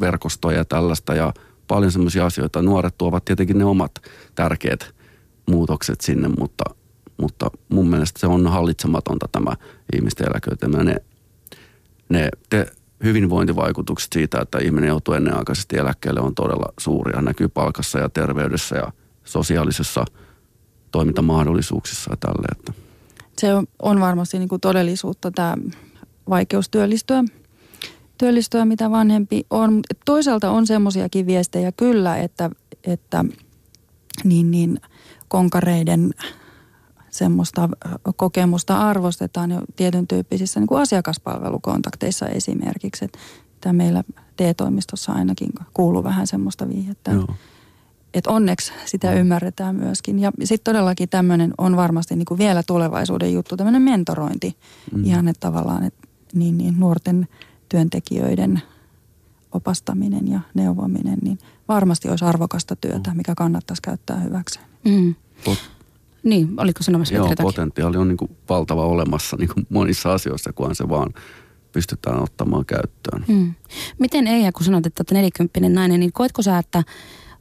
C: verkostoja ja tällaista ja paljon semmoisia asioita. Nuoret tuovat tietenkin ne omat tärkeät muutokset sinne, mutta, mutta mun mielestä se on hallitsematonta tämä ihmisten eläköityminen. Ne, ne te, hyvinvointivaikutukset siitä, että ihminen joutuu ennenaikaisesti eläkkeelle on todella suuria. Näkyy palkassa ja terveydessä ja sosiaalisessa toimintamahdollisuuksissa ja tälle. Että.
B: Se on, varmasti niin kuin todellisuutta tämä vaikeus työllistyä. työllistyä, mitä vanhempi on. Toisaalta on semmoisiakin viestejä kyllä, että, että niin, niin konkareiden semmoista kokemusta arvostetaan jo tietyn tyyppisissä niin kuin asiakaspalvelukontakteissa esimerkiksi. Että tämä meillä TE-toimistossa ainakin kuuluu vähän semmoista viihettä. Joo. Että onneksi sitä ymmärretään myöskin. Ja sitten todellakin tämmöinen on varmasti niin kuin vielä tulevaisuuden juttu, tämmöinen mentorointi. Mm. Ihan että tavallaan, että niin, niin nuorten työntekijöiden opastaminen ja neuvominen, niin varmasti olisi arvokasta työtä, mikä kannattaisi käyttää hyväkseen. Mm.
A: Pot- niin, oliko sanomassa
C: Joo, potentiaali on niin kuin valtava olemassa niin kuin monissa asioissa, kunhan se vaan pystytään ottamaan käyttöön. Mm.
A: Miten Eija, kun sanoit, että olet nelikymppinen nainen, niin koetko sä, että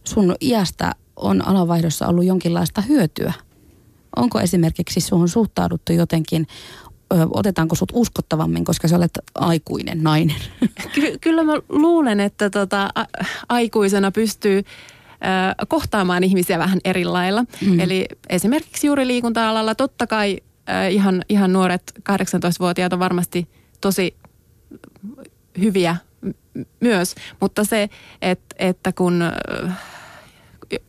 A: sun iästä on alanvaihdossa ollut jonkinlaista hyötyä? Onko esimerkiksi suhun suhtauduttu jotenkin otetaanko sut uskottavammin, koska sä olet aikuinen nainen?
D: Ky- kyllä mä luulen, että tota, a- aikuisena pystyy ö, kohtaamaan ihmisiä vähän eri lailla. Mm. Eli esimerkiksi juuri liikunta-alalla totta kai ö, ihan, ihan nuoret 18-vuotiaat on varmasti tosi hyviä myös, mutta se, että, että kun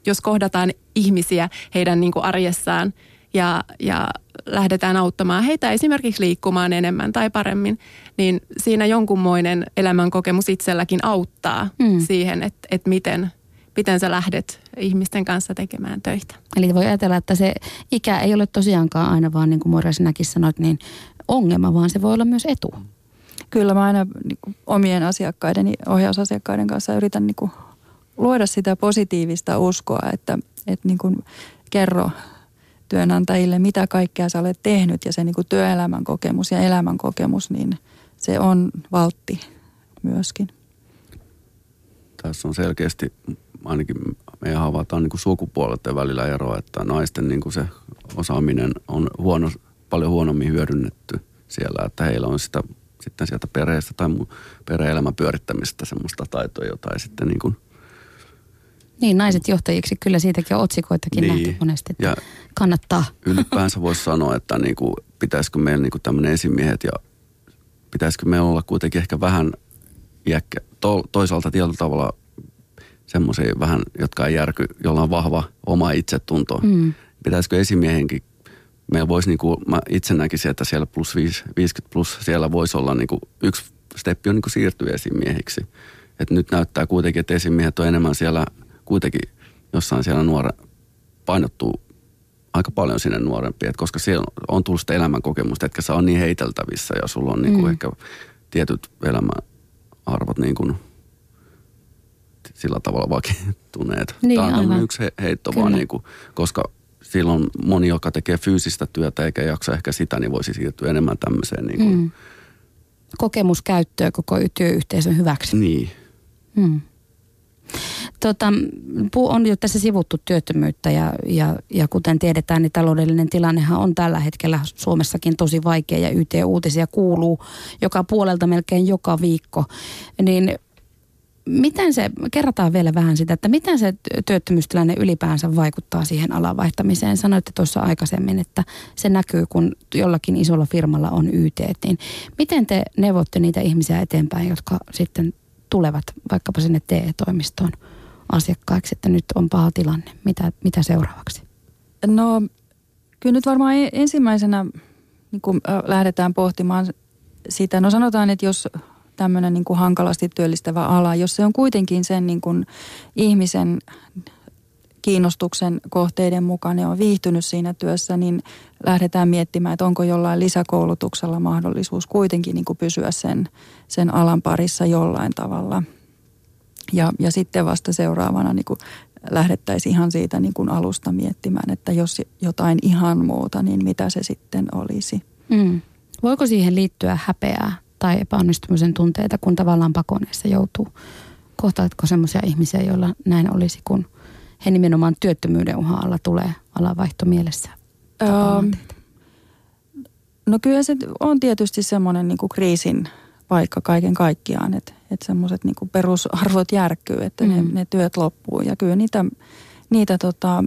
D: jos kohdataan ihmisiä heidän niin kuin arjessaan ja, ja lähdetään auttamaan heitä esimerkiksi liikkumaan enemmän tai paremmin, niin siinä jonkunmoinen elämänkokemus itselläkin auttaa mm. siihen, että, että miten, miten sä lähdet ihmisten kanssa tekemään töitä.
A: Eli voi ajatella, että se ikä ei ole tosiaankaan aina vaan niin kuin Moira sinäkin sanoit, niin ongelma, vaan se voi olla myös etu.
B: Kyllä mä aina niin kuin, omien asiakkaiden, ohjausasiakkaiden kanssa yritän niin kuin, luoda sitä positiivista uskoa, että, että niin kuin, kerro työnantajille, mitä kaikkea sä olet tehnyt ja se niin kuin työelämän kokemus ja elämän kokemus, niin se on valtti myöskin.
C: Tässä on selkeästi, ainakin me havaitaan niin sukupuolten välillä eroa, että naisten niin kuin se osaaminen on huono, paljon huonommin hyödynnetty siellä, että heillä on sitä sitten sieltä perheestä tai perhe-elämän pyörittämistä semmoista taitoa, jota ei sitten niin kuin
A: niin, naiset johtajiksi, kyllä siitäkin on otsikoitakin niin. nähty monesti, että ja kannattaa.
C: Ylipäänsä voisi sanoa, että niin kuin, pitäisikö meillä niin tämmöinen esimiehet ja pitäisikö me olla kuitenkin ehkä vähän iäkkä, to, toisaalta tietyllä tavalla semmoisia vähän, jotka ei järky, jolla on vahva oma itsetunto. Mm. Pitäisikö esimiehenkin, meillä voisi niin kuin, mä itse näkisin, että siellä plus 50 plus, siellä voisi olla niin kuin, yksi steppi on niin kuin siirtyä esimiehiksi. Et nyt näyttää kuitenkin, että esimiehet on enemmän siellä kuitenkin jossain siellä nuore painottuu aika paljon sinne nuorempiin, että koska siellä on tullut sitä elämänkokemusta, että sä on niin heiteltävissä ja sulla on niin kuin mm. ehkä tietyt elämäarvot niin kuin sillä tavalla vakiintuneet. Niin, Tämä on aivan. yksi heitto Kyllä. vaan, niin kuin, koska silloin moni, joka tekee fyysistä työtä eikä jaksa ehkä sitä, niin voisi siirtyä enemmän tämmöiseen niin kuin, mm.
A: kokemuskäyttöä koko työyhteisön hyväksi.
C: Niin.
A: Mm. Tota, on jo tässä sivuttu työttömyyttä ja, ja, ja kuten tiedetään, niin taloudellinen tilannehan on tällä hetkellä Suomessakin tosi vaikea ja YT-uutisia kuuluu joka puolelta melkein joka viikko. Niin miten se, kerrataan vielä vähän sitä, että miten se työttömyystilanne ylipäänsä vaikuttaa siihen alan vaihtamiseen. Sanoitte tuossa aikaisemmin, että se näkyy, kun jollakin isolla firmalla on YT. Niin miten te neuvotte niitä ihmisiä eteenpäin, jotka sitten tulevat vaikkapa sinne TE-toimistoon asiakkaiksi, että nyt on paha tilanne. Mitä, mitä seuraavaksi?
B: No kyllä nyt varmaan e- ensimmäisenä niin kun lähdetään pohtimaan sitä. No sanotaan, että jos tämmöinen niin kuin hankalasti työllistävä ala, jos se on kuitenkin sen niin kuin ihmisen kiinnostuksen kohteiden mukaan ne on viihtynyt siinä työssä, niin lähdetään miettimään, että onko jollain lisäkoulutuksella mahdollisuus kuitenkin niin kuin pysyä sen, sen alan parissa jollain tavalla. Ja, ja sitten vasta seuraavana niin kuin lähdettäisiin ihan siitä niin kuin alusta miettimään, että jos jotain ihan muuta, niin mitä se sitten olisi. Mm.
A: Voiko siihen liittyä häpeää tai epäonnistumisen tunteita, kun tavallaan pakoneessa joutuu? Kohtaatko sellaisia ihmisiä, joilla näin olisi, kun – he nimenomaan työttömyyden uhan alla tulee alavaihto mielessä? Öö,
B: no kyllä se on tietysti semmoinen niin kuin kriisin paikka kaiken kaikkiaan, että, että semmoiset niin kuin perusarvot järkkyy, että mm. ne, ne työt loppuu. Ja kyllä niitä, niitä tota,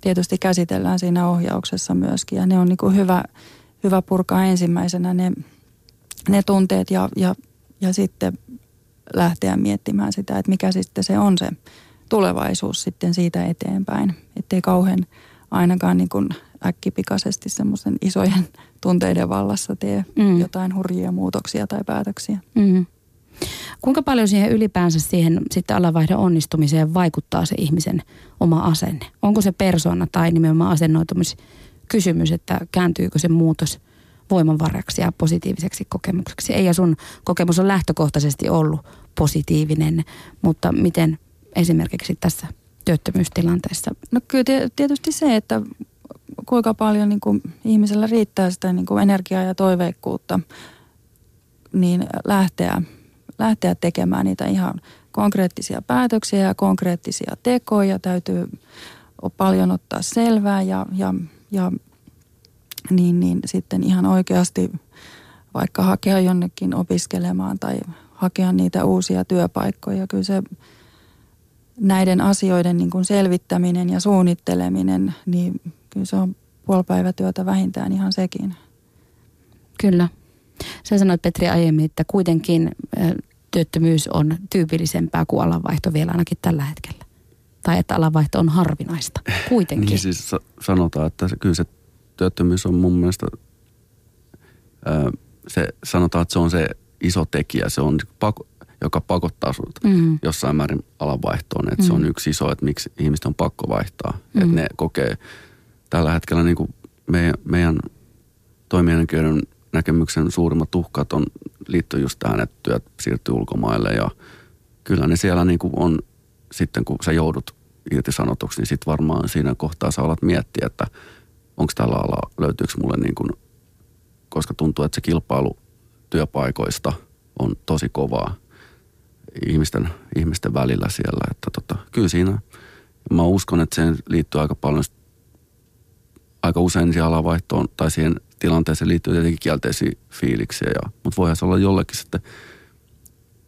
B: tietysti käsitellään siinä ohjauksessa myöskin ja ne on niin kuin hyvä, hyvä purkaa ensimmäisenä ne, ne tunteet ja, ja, ja sitten lähteä miettimään sitä, että mikä sitten se on se tulevaisuus sitten siitä eteenpäin. Ettei kauhean ainakaan niin kuin äkkipikaisesti semmoisen isojen tunteiden vallassa tee mm. jotain hurjia muutoksia tai päätöksiä. Mm.
A: Kuinka paljon siihen ylipäänsä siihen sitten alavaihdon onnistumiseen vaikuttaa se ihmisen oma asenne? Onko se persona tai nimenomaan asennoitumiskysymys, että kääntyykö se muutos voimanvarreksi ja positiiviseksi kokemukseksi? Ei ja sun kokemus on lähtökohtaisesti ollut positiivinen, mutta miten esimerkiksi tässä työttömyystilanteessa?
B: No kyllä tietysti se, että kuinka paljon niin kuin ihmisellä riittää sitä niin kuin energiaa ja toiveikkuutta niin lähteä, lähteä tekemään niitä ihan konkreettisia päätöksiä ja konkreettisia tekoja. Täytyy paljon ottaa selvää ja, ja, ja niin, niin sitten ihan oikeasti vaikka hakea jonnekin opiskelemaan tai hakea niitä uusia työpaikkoja. Kyllä se näiden asioiden niin kuin selvittäminen ja suunnitteleminen, niin kyllä se on puolipäivätyötä vähintään ihan sekin.
A: Kyllä. Sä sanoit Petri aiemmin, että kuitenkin työttömyys on tyypillisempää kuin alanvaihto vielä ainakin tällä hetkellä. Tai että alanvaihto on harvinaista. Kuitenkin.
C: niin siis sanotaan, että se, kyllä se työttömyys on mun mielestä, se, sanotaan, että se on se iso tekijä. Se on pako, joka pakottaa sinut mm. jossain määrin alanvaihtoon. Että mm. se on yksi iso, että miksi ihmiset on pakko vaihtaa. Mm. Että ne kokee tällä hetkellä niin kuin meidän, meidän toimijoiden näkemyksen suurimmat uhkat on liittyy just tähän, että työt siirtyy ulkomaille ja kyllä ne siellä niin kuin on sitten kun sä joudut irtisanotuksi, niin sitten varmaan siinä kohtaa sä alat miettiä, että onko tällä alalla, löytyykö mulle niin kuin, koska tuntuu, että se kilpailu työpaikoista on tosi kovaa ihmisten, ihmisten välillä siellä. Että tota, kyllä siinä, mä uskon, että se liittyy aika paljon, aika usein siihen alavaihtoon tai siihen tilanteeseen liittyy tietenkin kielteisiä fiiliksiä. Ja, mutta voihan se olla jollekin sitten,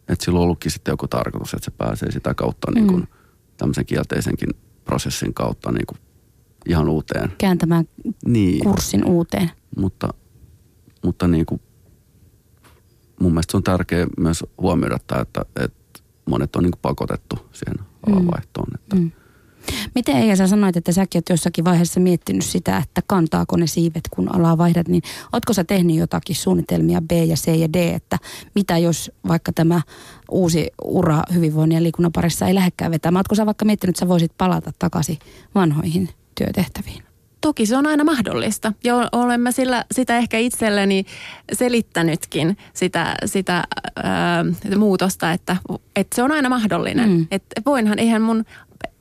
C: että sillä on ollutkin sitten joku tarkoitus, että se pääsee sitä kautta niin kuin, mm. tämmöisen kielteisenkin prosessin kautta niin kuin ihan uuteen.
A: Kääntämään niin. kurssin uuteen.
C: Mutta, mutta niin kuin mun mielestä se on tärkeää myös huomioida tämä, että, että monet on niin pakotettu siihen alavaihtoon. Mm. Että. Mm.
A: Miten Eija, sä sanoit, että säkin oot jossakin vaiheessa miettinyt sitä, että kantaako ne siivet, kun alaa vaihdat, niin ootko sä tehnyt jotakin suunnitelmia B ja C ja D, että mitä jos vaikka tämä uusi ura hyvinvoinnin ja liikunnan parissa ei lähdekään vetämään? Ootko sä vaikka miettinyt, että sä voisit palata takaisin vanhoihin työtehtäviin?
D: Toki se on aina mahdollista. Ja olemme sillä, sitä ehkä itselleni selittänytkin, sitä, sitä ää, muutosta, että, että se on aina mahdollinen. Mm. Että voinhan, eihän mun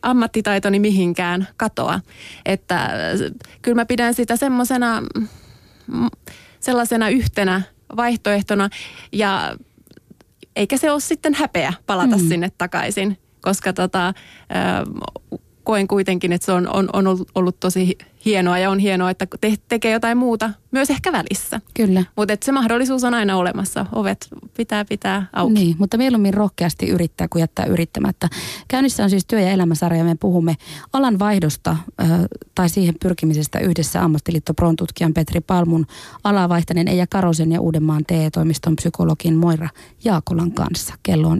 D: ammattitaitoni mihinkään katoa. Että kyllä mä pidän sitä semmoisena sellaisena yhtenä vaihtoehtona ja eikä se ole sitten häpeä palata mm. sinne takaisin, koska tota, koen kuitenkin, että se on, on, on ollut tosi hienoa ja on hienoa, että te, tekee jotain muuta myös ehkä välissä.
A: Kyllä.
D: Mutta se mahdollisuus on aina olemassa. Ovet pitää pitää auki.
A: Niin, mutta mieluummin rohkeasti yrittää kuin jättää yrittämättä. Käynnissä on siis työ- ja elämäsarja. Me puhumme alan vaihdosta äh, tai siihen pyrkimisestä yhdessä ammattiliitto Prontutkijan Petri Palmun alavaihtainen Eija Karosen ja Uudenmaan TE-toimiston psykologin Moira Jaakolan kanssa. Kello on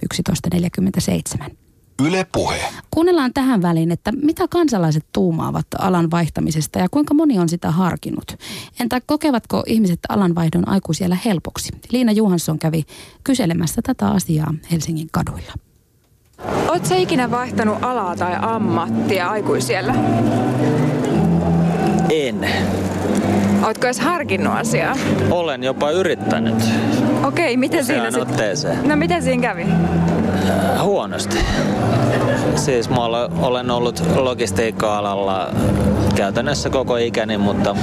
A: 11.47. Yle Puhe. Kuunnellaan tähän väliin, että mitä kansalaiset tuumaavat alan vaihtamisesta ja kuinka moni on sitä harkinnut. Entä kokevatko ihmiset alanvaihdon aikuisiellä helpoksi? Liina Juhansson kävi kyselemässä tätä asiaa Helsingin kaduilla.
E: Oletko ikinä vaihtanut alaa tai ammattia aikuisiellä?
F: En.
E: Oletko edes harkinnut asiaa?
F: Olen jopa yrittänyt.
E: Okei, miten siinä
F: sitten?
E: No miten siinä kävi?
F: Äh, huonosti. Siis mä olen ollut logistiikka-alalla käytännössä koko ikäni, mutta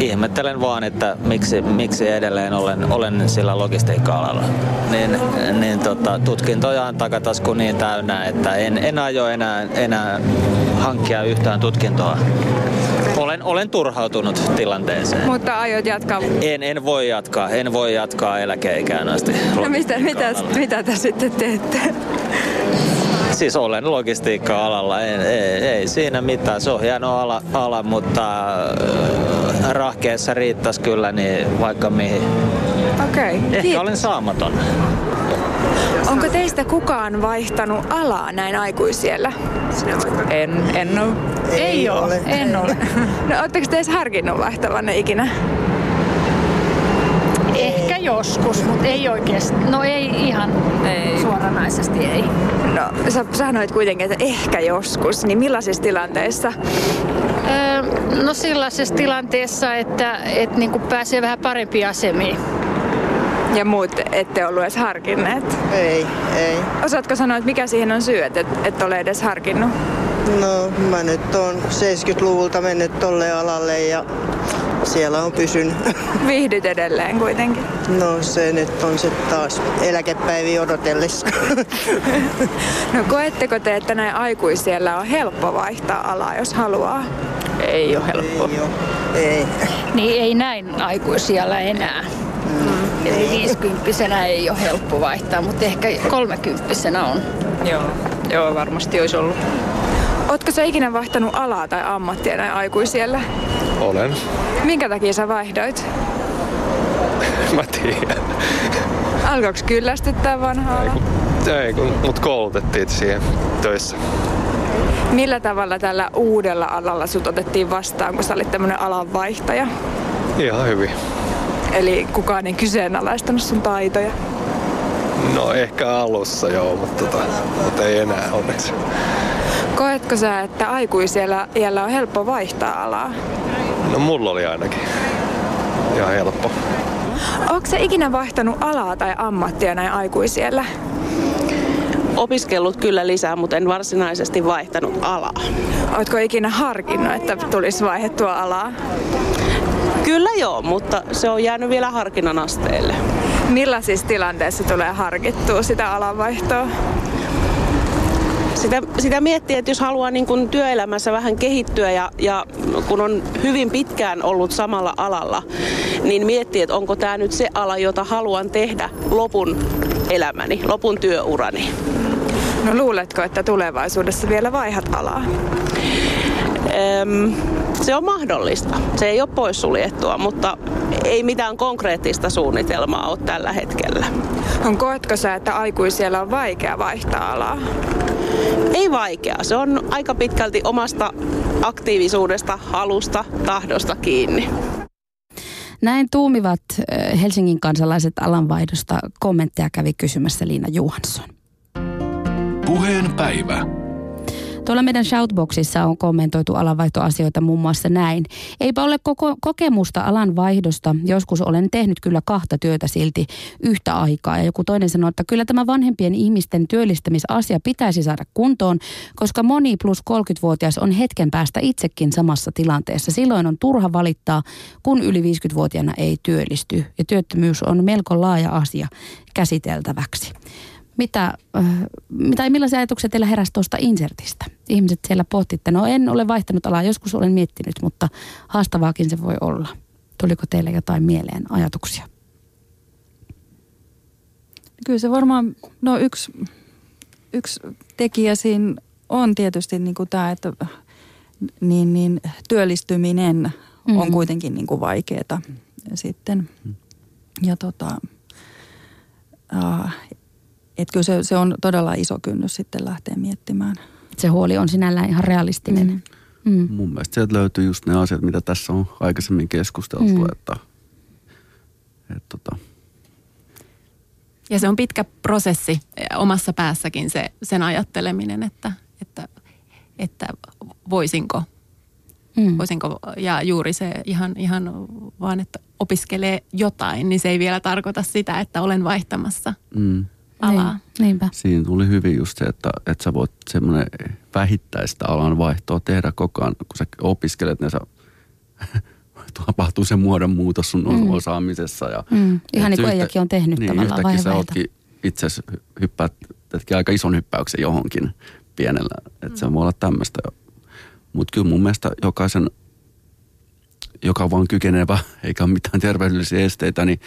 F: ihmettelen vaan, että miksi, miksi edelleen olen, olen sillä logistiikka-alalla. Niin, niin tota, tutkintoja on takatasku niin täynnä, että en, en aio enää, enää hankkia yhtään tutkintoa. Olen, turhautunut tilanteeseen.
E: Mutta aiot jatkaa?
F: En, en voi jatkaa. En voi jatkaa eläkeikään asti.
E: No mistä, mitä, mitä te sitten teette?
F: Siis olen logistiikka-alalla, ei, ei, ei siinä mitään. Se on hieno ala, ala mutta äh, rahkeessa riittäisi kyllä niin vaikka mihin.
E: Okei. Okay.
F: Ehkä Kiitos. olen saamaton.
E: Onko teistä kukaan vaihtanut alaa näin aikuisiellä?
G: En, en ole.
H: Ei,
G: Ei ole.
H: ole.
G: En ole.
E: No ootteko te edes harkinnut vaihtavanne ikinä?
G: Ehkä joskus, mutta ei oikeasti. No ei ihan ei. suoranaisesti ei.
E: No sä sanoit kuitenkin, että ehkä joskus, niin millaisissa tilanteissa?
G: Öö, no sellaisessa tilanteessa, että et niinku pääsee vähän parempiin asemiin.
E: Ja muut ette ollut edes harkinneet.
H: Ei, ei.
E: Osaatko sanoa, että mikä siihen on syy, että et, et ole edes harkinnut?
H: No mä nyt oon 70-luvulta mennyt tolle alalle ja siellä on pysynyt.
E: Viihdyt edelleen kuitenkin.
H: No se nyt on se taas eläkepäivi odotellessa.
E: No koetteko te, että näin aikuisiellä on helppo vaihtaa alaa, jos haluaa?
G: Ei ole helppo.
H: Ei oo. Ei.
G: Niin ei näin aikuisiellä enää. Mm. Eli viisikymppisenä ei ole helppo vaihtaa, mutta ehkä kolmekymppisenä on.
I: Joo, joo varmasti olisi ollut.
E: Ootko sä ikinä vaihtanut alaa tai ammattia näin aikuisiellä?
J: Olen.
E: Minkä takia sä vaihdoit?
J: Mä tiedän.
E: Alkoiko kyllästyttää vanha ala?
J: Ei, kun mut koulutettiin siihen töissä.
E: Millä tavalla tällä uudella alalla sut otettiin vastaan, kun sä olit tämmönen alanvaihtaja?
J: Ihan hyvin.
E: Eli kukaan ei kyseenalaistanut sun taitoja?
J: No ehkä alussa joo, mutta, tota, mutta ei enää onneksi.
E: Koetko sä, että aikuisiellä iällä on helppo vaihtaa alaa?
J: No mulla oli ainakin ihan helppo.
E: Onko sä ikinä vaihtanut alaa tai ammattia näin aikuisiellä?
K: Opiskellut kyllä lisää, mutta en varsinaisesti vaihtanut alaa.
E: Ootko ikinä harkinnut, että tulisi vaihdettua alaa?
K: Kyllä joo, mutta se on jäänyt vielä harkinnan asteelle.
E: Millaisissa tilanteissa tulee harkittua sitä alanvaihtoa?
K: Sitä, sitä miettii, että jos haluaa niin kuin työelämässä vähän kehittyä ja, ja kun on hyvin pitkään ollut samalla alalla, niin miettii, että onko tämä nyt se ala, jota haluan tehdä lopun elämäni, lopun työurani.
E: No luuletko, että tulevaisuudessa vielä vaihdat alaa?
K: Öm, se on mahdollista. Se ei ole poissuljettua, mutta ei mitään konkreettista suunnitelmaa ole tällä hetkellä.
E: On koetko sä, että aikuisiellä on vaikea vaihtaa alaa?
K: Ei vaikea. Se on aika pitkälti omasta aktiivisuudesta, halusta, tahdosta kiinni.
A: Näin tuumivat eh, Helsingin kansalaiset alanvaihdosta. Kommentteja kävi kysymässä Liina Johansson.
L: Puheen päivä.
A: Tuolla meidän shoutboxissa on kommentoitu alanvaihtoasioita muun muassa näin. Eipä ole koko kokemusta alanvaihdosta. Joskus olen tehnyt kyllä kahta työtä silti yhtä aikaa. Ja joku toinen sanoi, että kyllä tämä vanhempien ihmisten työllistämisasia pitäisi saada kuntoon, koska moni plus 30-vuotias on hetken päästä itsekin samassa tilanteessa. Silloin on turha valittaa, kun yli 50-vuotiaana ei työllisty. Ja työttömyys on melko laaja asia käsiteltäväksi. Mitä, äh, mitä, millaisia ajatuksia teillä heräsi tuosta insertistä? Ihmiset siellä pohtitte, no en ole vaihtanut alaa, joskus olen miettinyt, mutta haastavaakin se voi olla. Tuliko teille jotain mieleen ajatuksia?
B: Kyllä se varmaan, no yksi, yksi tekijä siinä on tietysti niin kuin tämä, että niin, niin, työllistyminen mm. on kuitenkin niin kuin vaikeaa sitten. Ja tota, että kyllä se, se on todella iso kynnys sitten lähteä miettimään.
A: Se huoli on sinällään ihan realistinen. Mm.
C: Mm. Mun mielestä sieltä löytyy just ne asiat, mitä tässä on aikaisemmin keskusteltu, mm. että, että tota,
D: Ja se on pitkä prosessi omassa päässäkin se, sen ajatteleminen, että, että, että voisinko, mm. voisinko, ja juuri se ihan, ihan vaan, että opiskelee jotain, niin se ei vielä tarkoita sitä, että olen vaihtamassa
C: mm.
D: Alaa.
A: Niin, niinpä.
C: Siinä tuli hyvin just se, että, että sä voit semmoinen vähittäistä alan vaihtoa tehdä koko ajan, kun sä opiskelet, niin sä tapahtuu se muodonmuutos sun mm. osaamisessa. Ja,
A: mm. Ihan niin kuin Eijakin on tehnyt
C: niin,
A: tavallaan
C: yhtäkkiä sä ootkin itse asiassa hyppäät aika ison hyppäyksen johonkin pienellä. Että mm. se voi olla tämmöistä. Mutta kyllä mun mielestä jokaisen, joka on vaan kykenevä, eikä ole mitään terveydellisiä esteitä, niin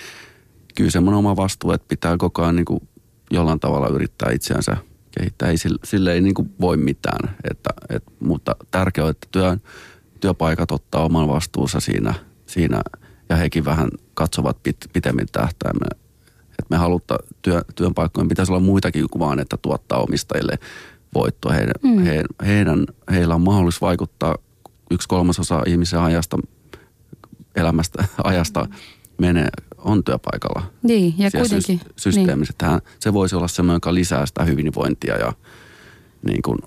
C: kyllä semmoinen oma vastuu, että pitää koko ajan niin kuin jollain tavalla yrittää itseänsä kehittää. Ei sille, sille ei niin kuin voi mitään, että, et, mutta tärkeää on, että työ, työpaikat ottaa oman vastuunsa siinä, siinä ja hekin vähän katsovat pit, pitemmin tähtäimen, että me halutta työ, työpaikkojen pitäisi olla muitakin kuin vaan, että tuottaa omistajille voittoa. Heidän, mm. he, heidän, heillä on mahdollisuus vaikuttaa yksi kolmasosa ihmisen ajasta, elämästä, ajasta menee, on työpaikalla.
A: Niin, ja kuitenkin.
C: Sy- systeemissä. Niin. Se voisi olla semmoinen, joka lisää sitä hyvinvointia ja niin kuin,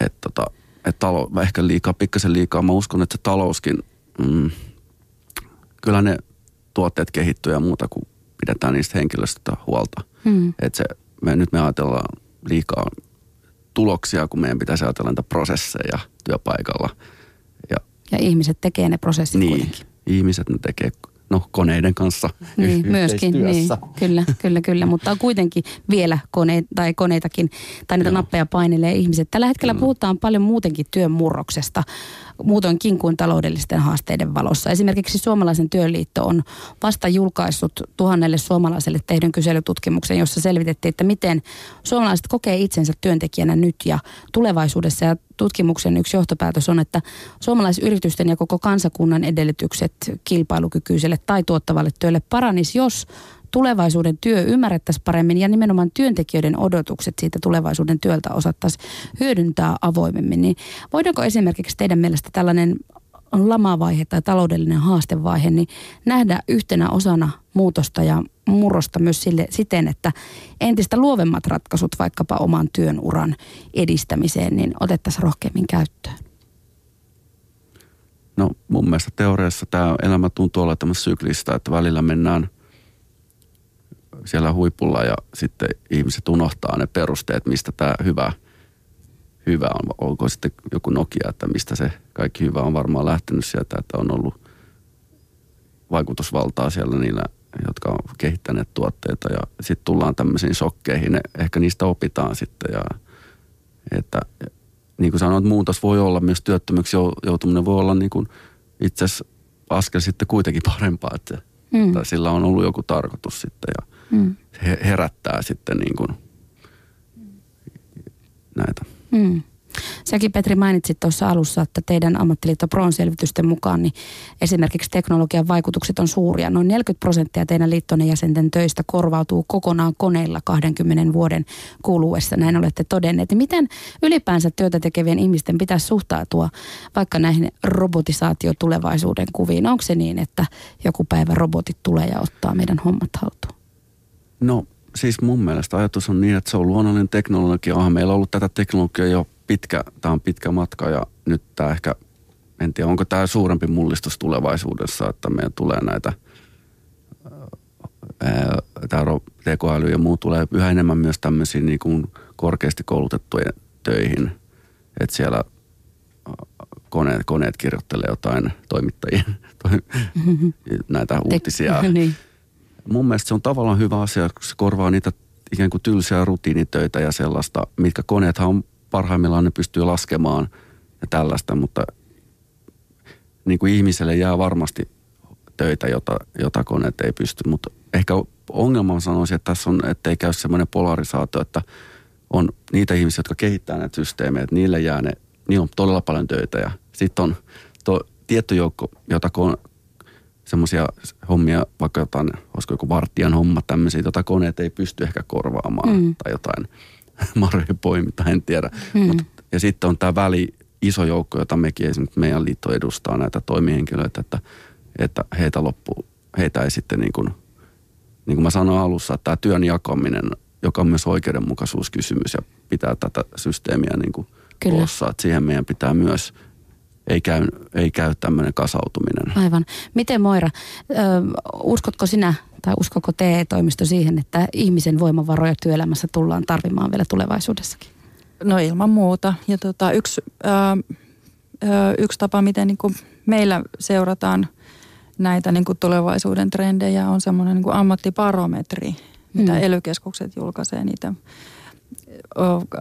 C: että tota, että talo, ehkä liikaa, pikkasen liikaa. Mä uskon, että se talouskin, mm, kyllä ne tuotteet kehittyy ja muuta, kun pidetään niistä henkilöstöstä huolta. Mm. Että se, me, nyt me ajatellaan liikaa tuloksia, kun meidän pitäisi ajatella niitä prosesseja työpaikalla.
A: Ja, ja ihmiset tekee ne prosessit
C: niin,
A: kuitenkin.
C: ihmiset ne tekee no, koneiden kanssa
A: niin, myöskin, niin, kyllä, kyllä, kyllä, mutta on kuitenkin vielä kone, tai koneitakin, tai niitä Joo. nappeja painelee ihmiset. Tällä hetkellä mm. puhutaan paljon muutenkin työn murroksesta muutoinkin kuin taloudellisten haasteiden valossa. Esimerkiksi Suomalaisen työliitto on vasta julkaissut tuhannelle suomalaiselle tehdyn kyselytutkimuksen, jossa selvitettiin, että miten suomalaiset kokee itsensä työntekijänä nyt ja tulevaisuudessa. Ja tutkimuksen yksi johtopäätös on, että suomalaisyritysten ja koko kansakunnan edellytykset kilpailukykyiselle tai tuottavalle työlle paranis, jos tulevaisuuden työ ymmärrettäisiin paremmin ja nimenomaan työntekijöiden odotukset siitä tulevaisuuden työltä osattaisiin hyödyntää avoimemmin. Niin voidaanko esimerkiksi teidän mielestä tällainen lamavaihe tai taloudellinen haastevaihe, niin nähdä yhtenä osana muutosta ja murrosta myös sille, siten, että entistä luovemmat ratkaisut vaikkapa oman työn uran edistämiseen, niin otettaisiin rohkeammin käyttöön?
C: No mun mielestä teoriassa tämä elämä tuntuu olla tämmöistä syklistä, että välillä mennään – siellä huipulla ja sitten ihmiset unohtaa ne perusteet, mistä tämä hyvä, hyvä on. Olko sitten joku Nokia, että mistä se kaikki hyvä on varmaan lähtenyt sieltä, että on ollut vaikutusvaltaa siellä niillä, jotka on kehittäneet tuotteita ja sitten tullaan tämmöisiin shokkeihin. Ehkä niistä opitaan sitten ja että niin kuin sanoit, muutos voi olla myös työttömyksi joutuminen voi olla niin kuin itse asiassa askel sitten kuitenkin parempaa, että mm. sillä on ollut joku tarkoitus sitten ja mm. herättää sitten niin kuin näitä.
A: Mm. Säkin Petri mainitsit tuossa alussa, että teidän ammattiliitto Proon selvitysten mukaan niin esimerkiksi teknologian vaikutukset on suuria. Noin 40 prosenttia teidän liittonne jäsenten töistä korvautuu kokonaan koneilla 20 vuoden kuluessa. Näin olette todenneet. Miten ylipäänsä työtä tekevien ihmisten pitäisi suhtautua vaikka näihin robotisaatiotulevaisuuden kuviin? Onko se niin, että joku päivä robotit tulee ja ottaa meidän hommat haltuun?
C: No siis mun mielestä ajatus on niin, että se on luonnollinen teknologia. Onhan meillä ollut tätä teknologiaa jo pitkä, tämä on pitkä matka ja nyt tämä ehkä, en tiedä onko tämä suurempi mullistus tulevaisuudessa, että meillä tulee näitä, tämä tekoäly ja muu tulee yhä enemmän myös tämmöisiin niin kuin korkeasti koulutettujen töihin, että siellä koneet, koneet kirjoittelee jotain toimittajien näitä uutisia. niin mun mielestä se on tavallaan hyvä asia, kun se korvaa niitä ikään kuin tylsiä rutiinitöitä ja sellaista, mitkä koneethan on parhaimmillaan ne pystyy laskemaan ja tällaista, mutta niin kuin ihmiselle jää varmasti töitä, jota, jota koneet ei pysty, mutta ehkä ongelma sanoisin, että tässä on, ettei käy semmoinen polarisaatio, että on niitä ihmisiä, jotka kehittää näitä systeemejä, että niille jää ne, niin on todella paljon töitä ja sitten on to, tietty joukko, jota semmoisia hommia, vaikka jotain, olisiko joku vartijan homma, tämmöisiä, jota koneet ei pysty ehkä korvaamaan mm. tai jotain marjojen poiminta, en tiedä. Mm. Mut, ja sitten on tämä väli, iso joukko, jota mekin esimerkiksi meidän liitto edustaa näitä toimihenkilöitä, että, että heitä loppu, heitä ei sitten niin kuin, niin kuin mä sanoin alussa, että tämä työn jakaminen, joka on myös oikeudenmukaisuuskysymys ja pitää tätä systeemiä niin kuin koossa, että siihen meidän pitää myös – ei käy, ei käy tämmöinen kasautuminen.
A: Aivan. Miten Moira, ö, uskotko sinä tai uskoko TE-toimisto siihen, että ihmisen voimavaroja työelämässä tullaan tarvimaan vielä tulevaisuudessakin?
B: No ilman muuta. Ja tota, yksi, ö, ö, yksi tapa, miten niin kuin meillä seurataan näitä niin kuin tulevaisuuden trendejä on semmoinen niin kuin ammattiparometri, mitä mm. ely julkaisee niitä.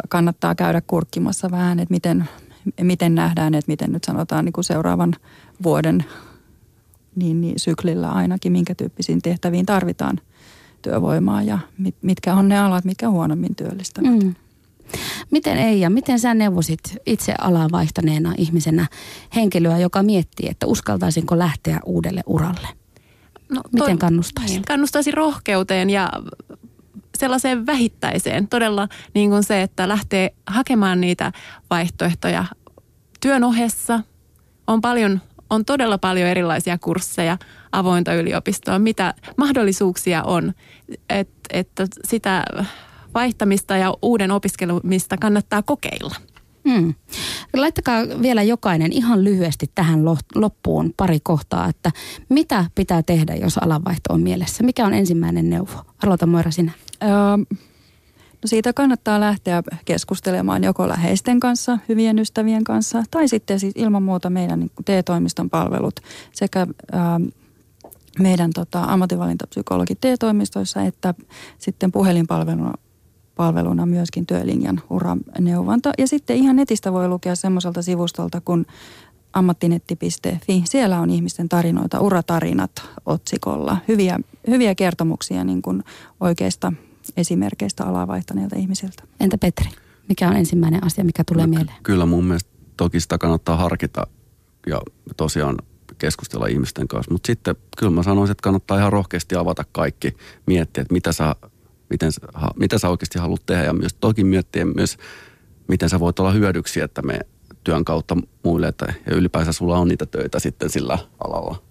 B: Kannattaa käydä kurkkimassa vähän, että miten miten nähdään, että miten nyt sanotaan niin kuin seuraavan vuoden niin, niin syklillä ainakin, minkä tyyppisiin tehtäviin tarvitaan työvoimaa ja mit, mitkä on ne alat, mitkä huonommin työllistävät. Mm.
A: Miten ei ja miten sä neuvosit itse alaa vaihtaneena ihmisenä henkilöä, joka miettii, että uskaltaisinko lähteä uudelle uralle? No, Miten kannustaisin? Niin,
D: kannustaisin rohkeuteen ja sellaiseen vähittäiseen. Todella niin kuin se, että lähtee hakemaan niitä vaihtoehtoja työn ohessa. On paljon, on todella paljon erilaisia kursseja, avointa yliopistoa, mitä mahdollisuuksia on, Et, että sitä vaihtamista ja uuden opiskelumista kannattaa kokeilla.
A: Hmm. Laittakaa vielä jokainen ihan lyhyesti tähän loppuun pari kohtaa, että mitä pitää tehdä, jos alanvaihto on mielessä? Mikä on ensimmäinen neuvo? Aloita Moira sinä. Öö,
B: no siitä kannattaa lähteä keskustelemaan joko läheisten kanssa, hyvien ystävien kanssa, tai sitten siis ilman muuta meidän niin TE-toimiston palvelut sekä öö, meidän tota, ammatinvalintapsykologit TE-toimistoissa että sitten puhelinpalveluna palveluna myöskin työlinjan uraneuvonta. Ja sitten ihan netistä voi lukea semmoiselta sivustolta kuin ammattinetti.fi. Siellä on ihmisten tarinoita, uratarinat otsikolla. Hyviä, hyviä kertomuksia niin kuin oikeista esimerkkeistä alaa vaihtaneilta ihmisiltä.
A: Entä Petri? Mikä on ensimmäinen asia, mikä tulee no, mieleen?
C: Kyllä mun mielestä toki sitä kannattaa harkita ja tosiaan keskustella ihmisten kanssa. Mutta sitten kyllä mä sanoisin, että kannattaa ihan rohkeasti avata kaikki, miettiä, että mitä sä miten, mitä sä oikeasti haluat tehdä ja myös toki miettiä myös, miten sä voit olla hyödyksi, että me työn kautta muille, että ja ylipäänsä sulla on niitä töitä sitten sillä alalla.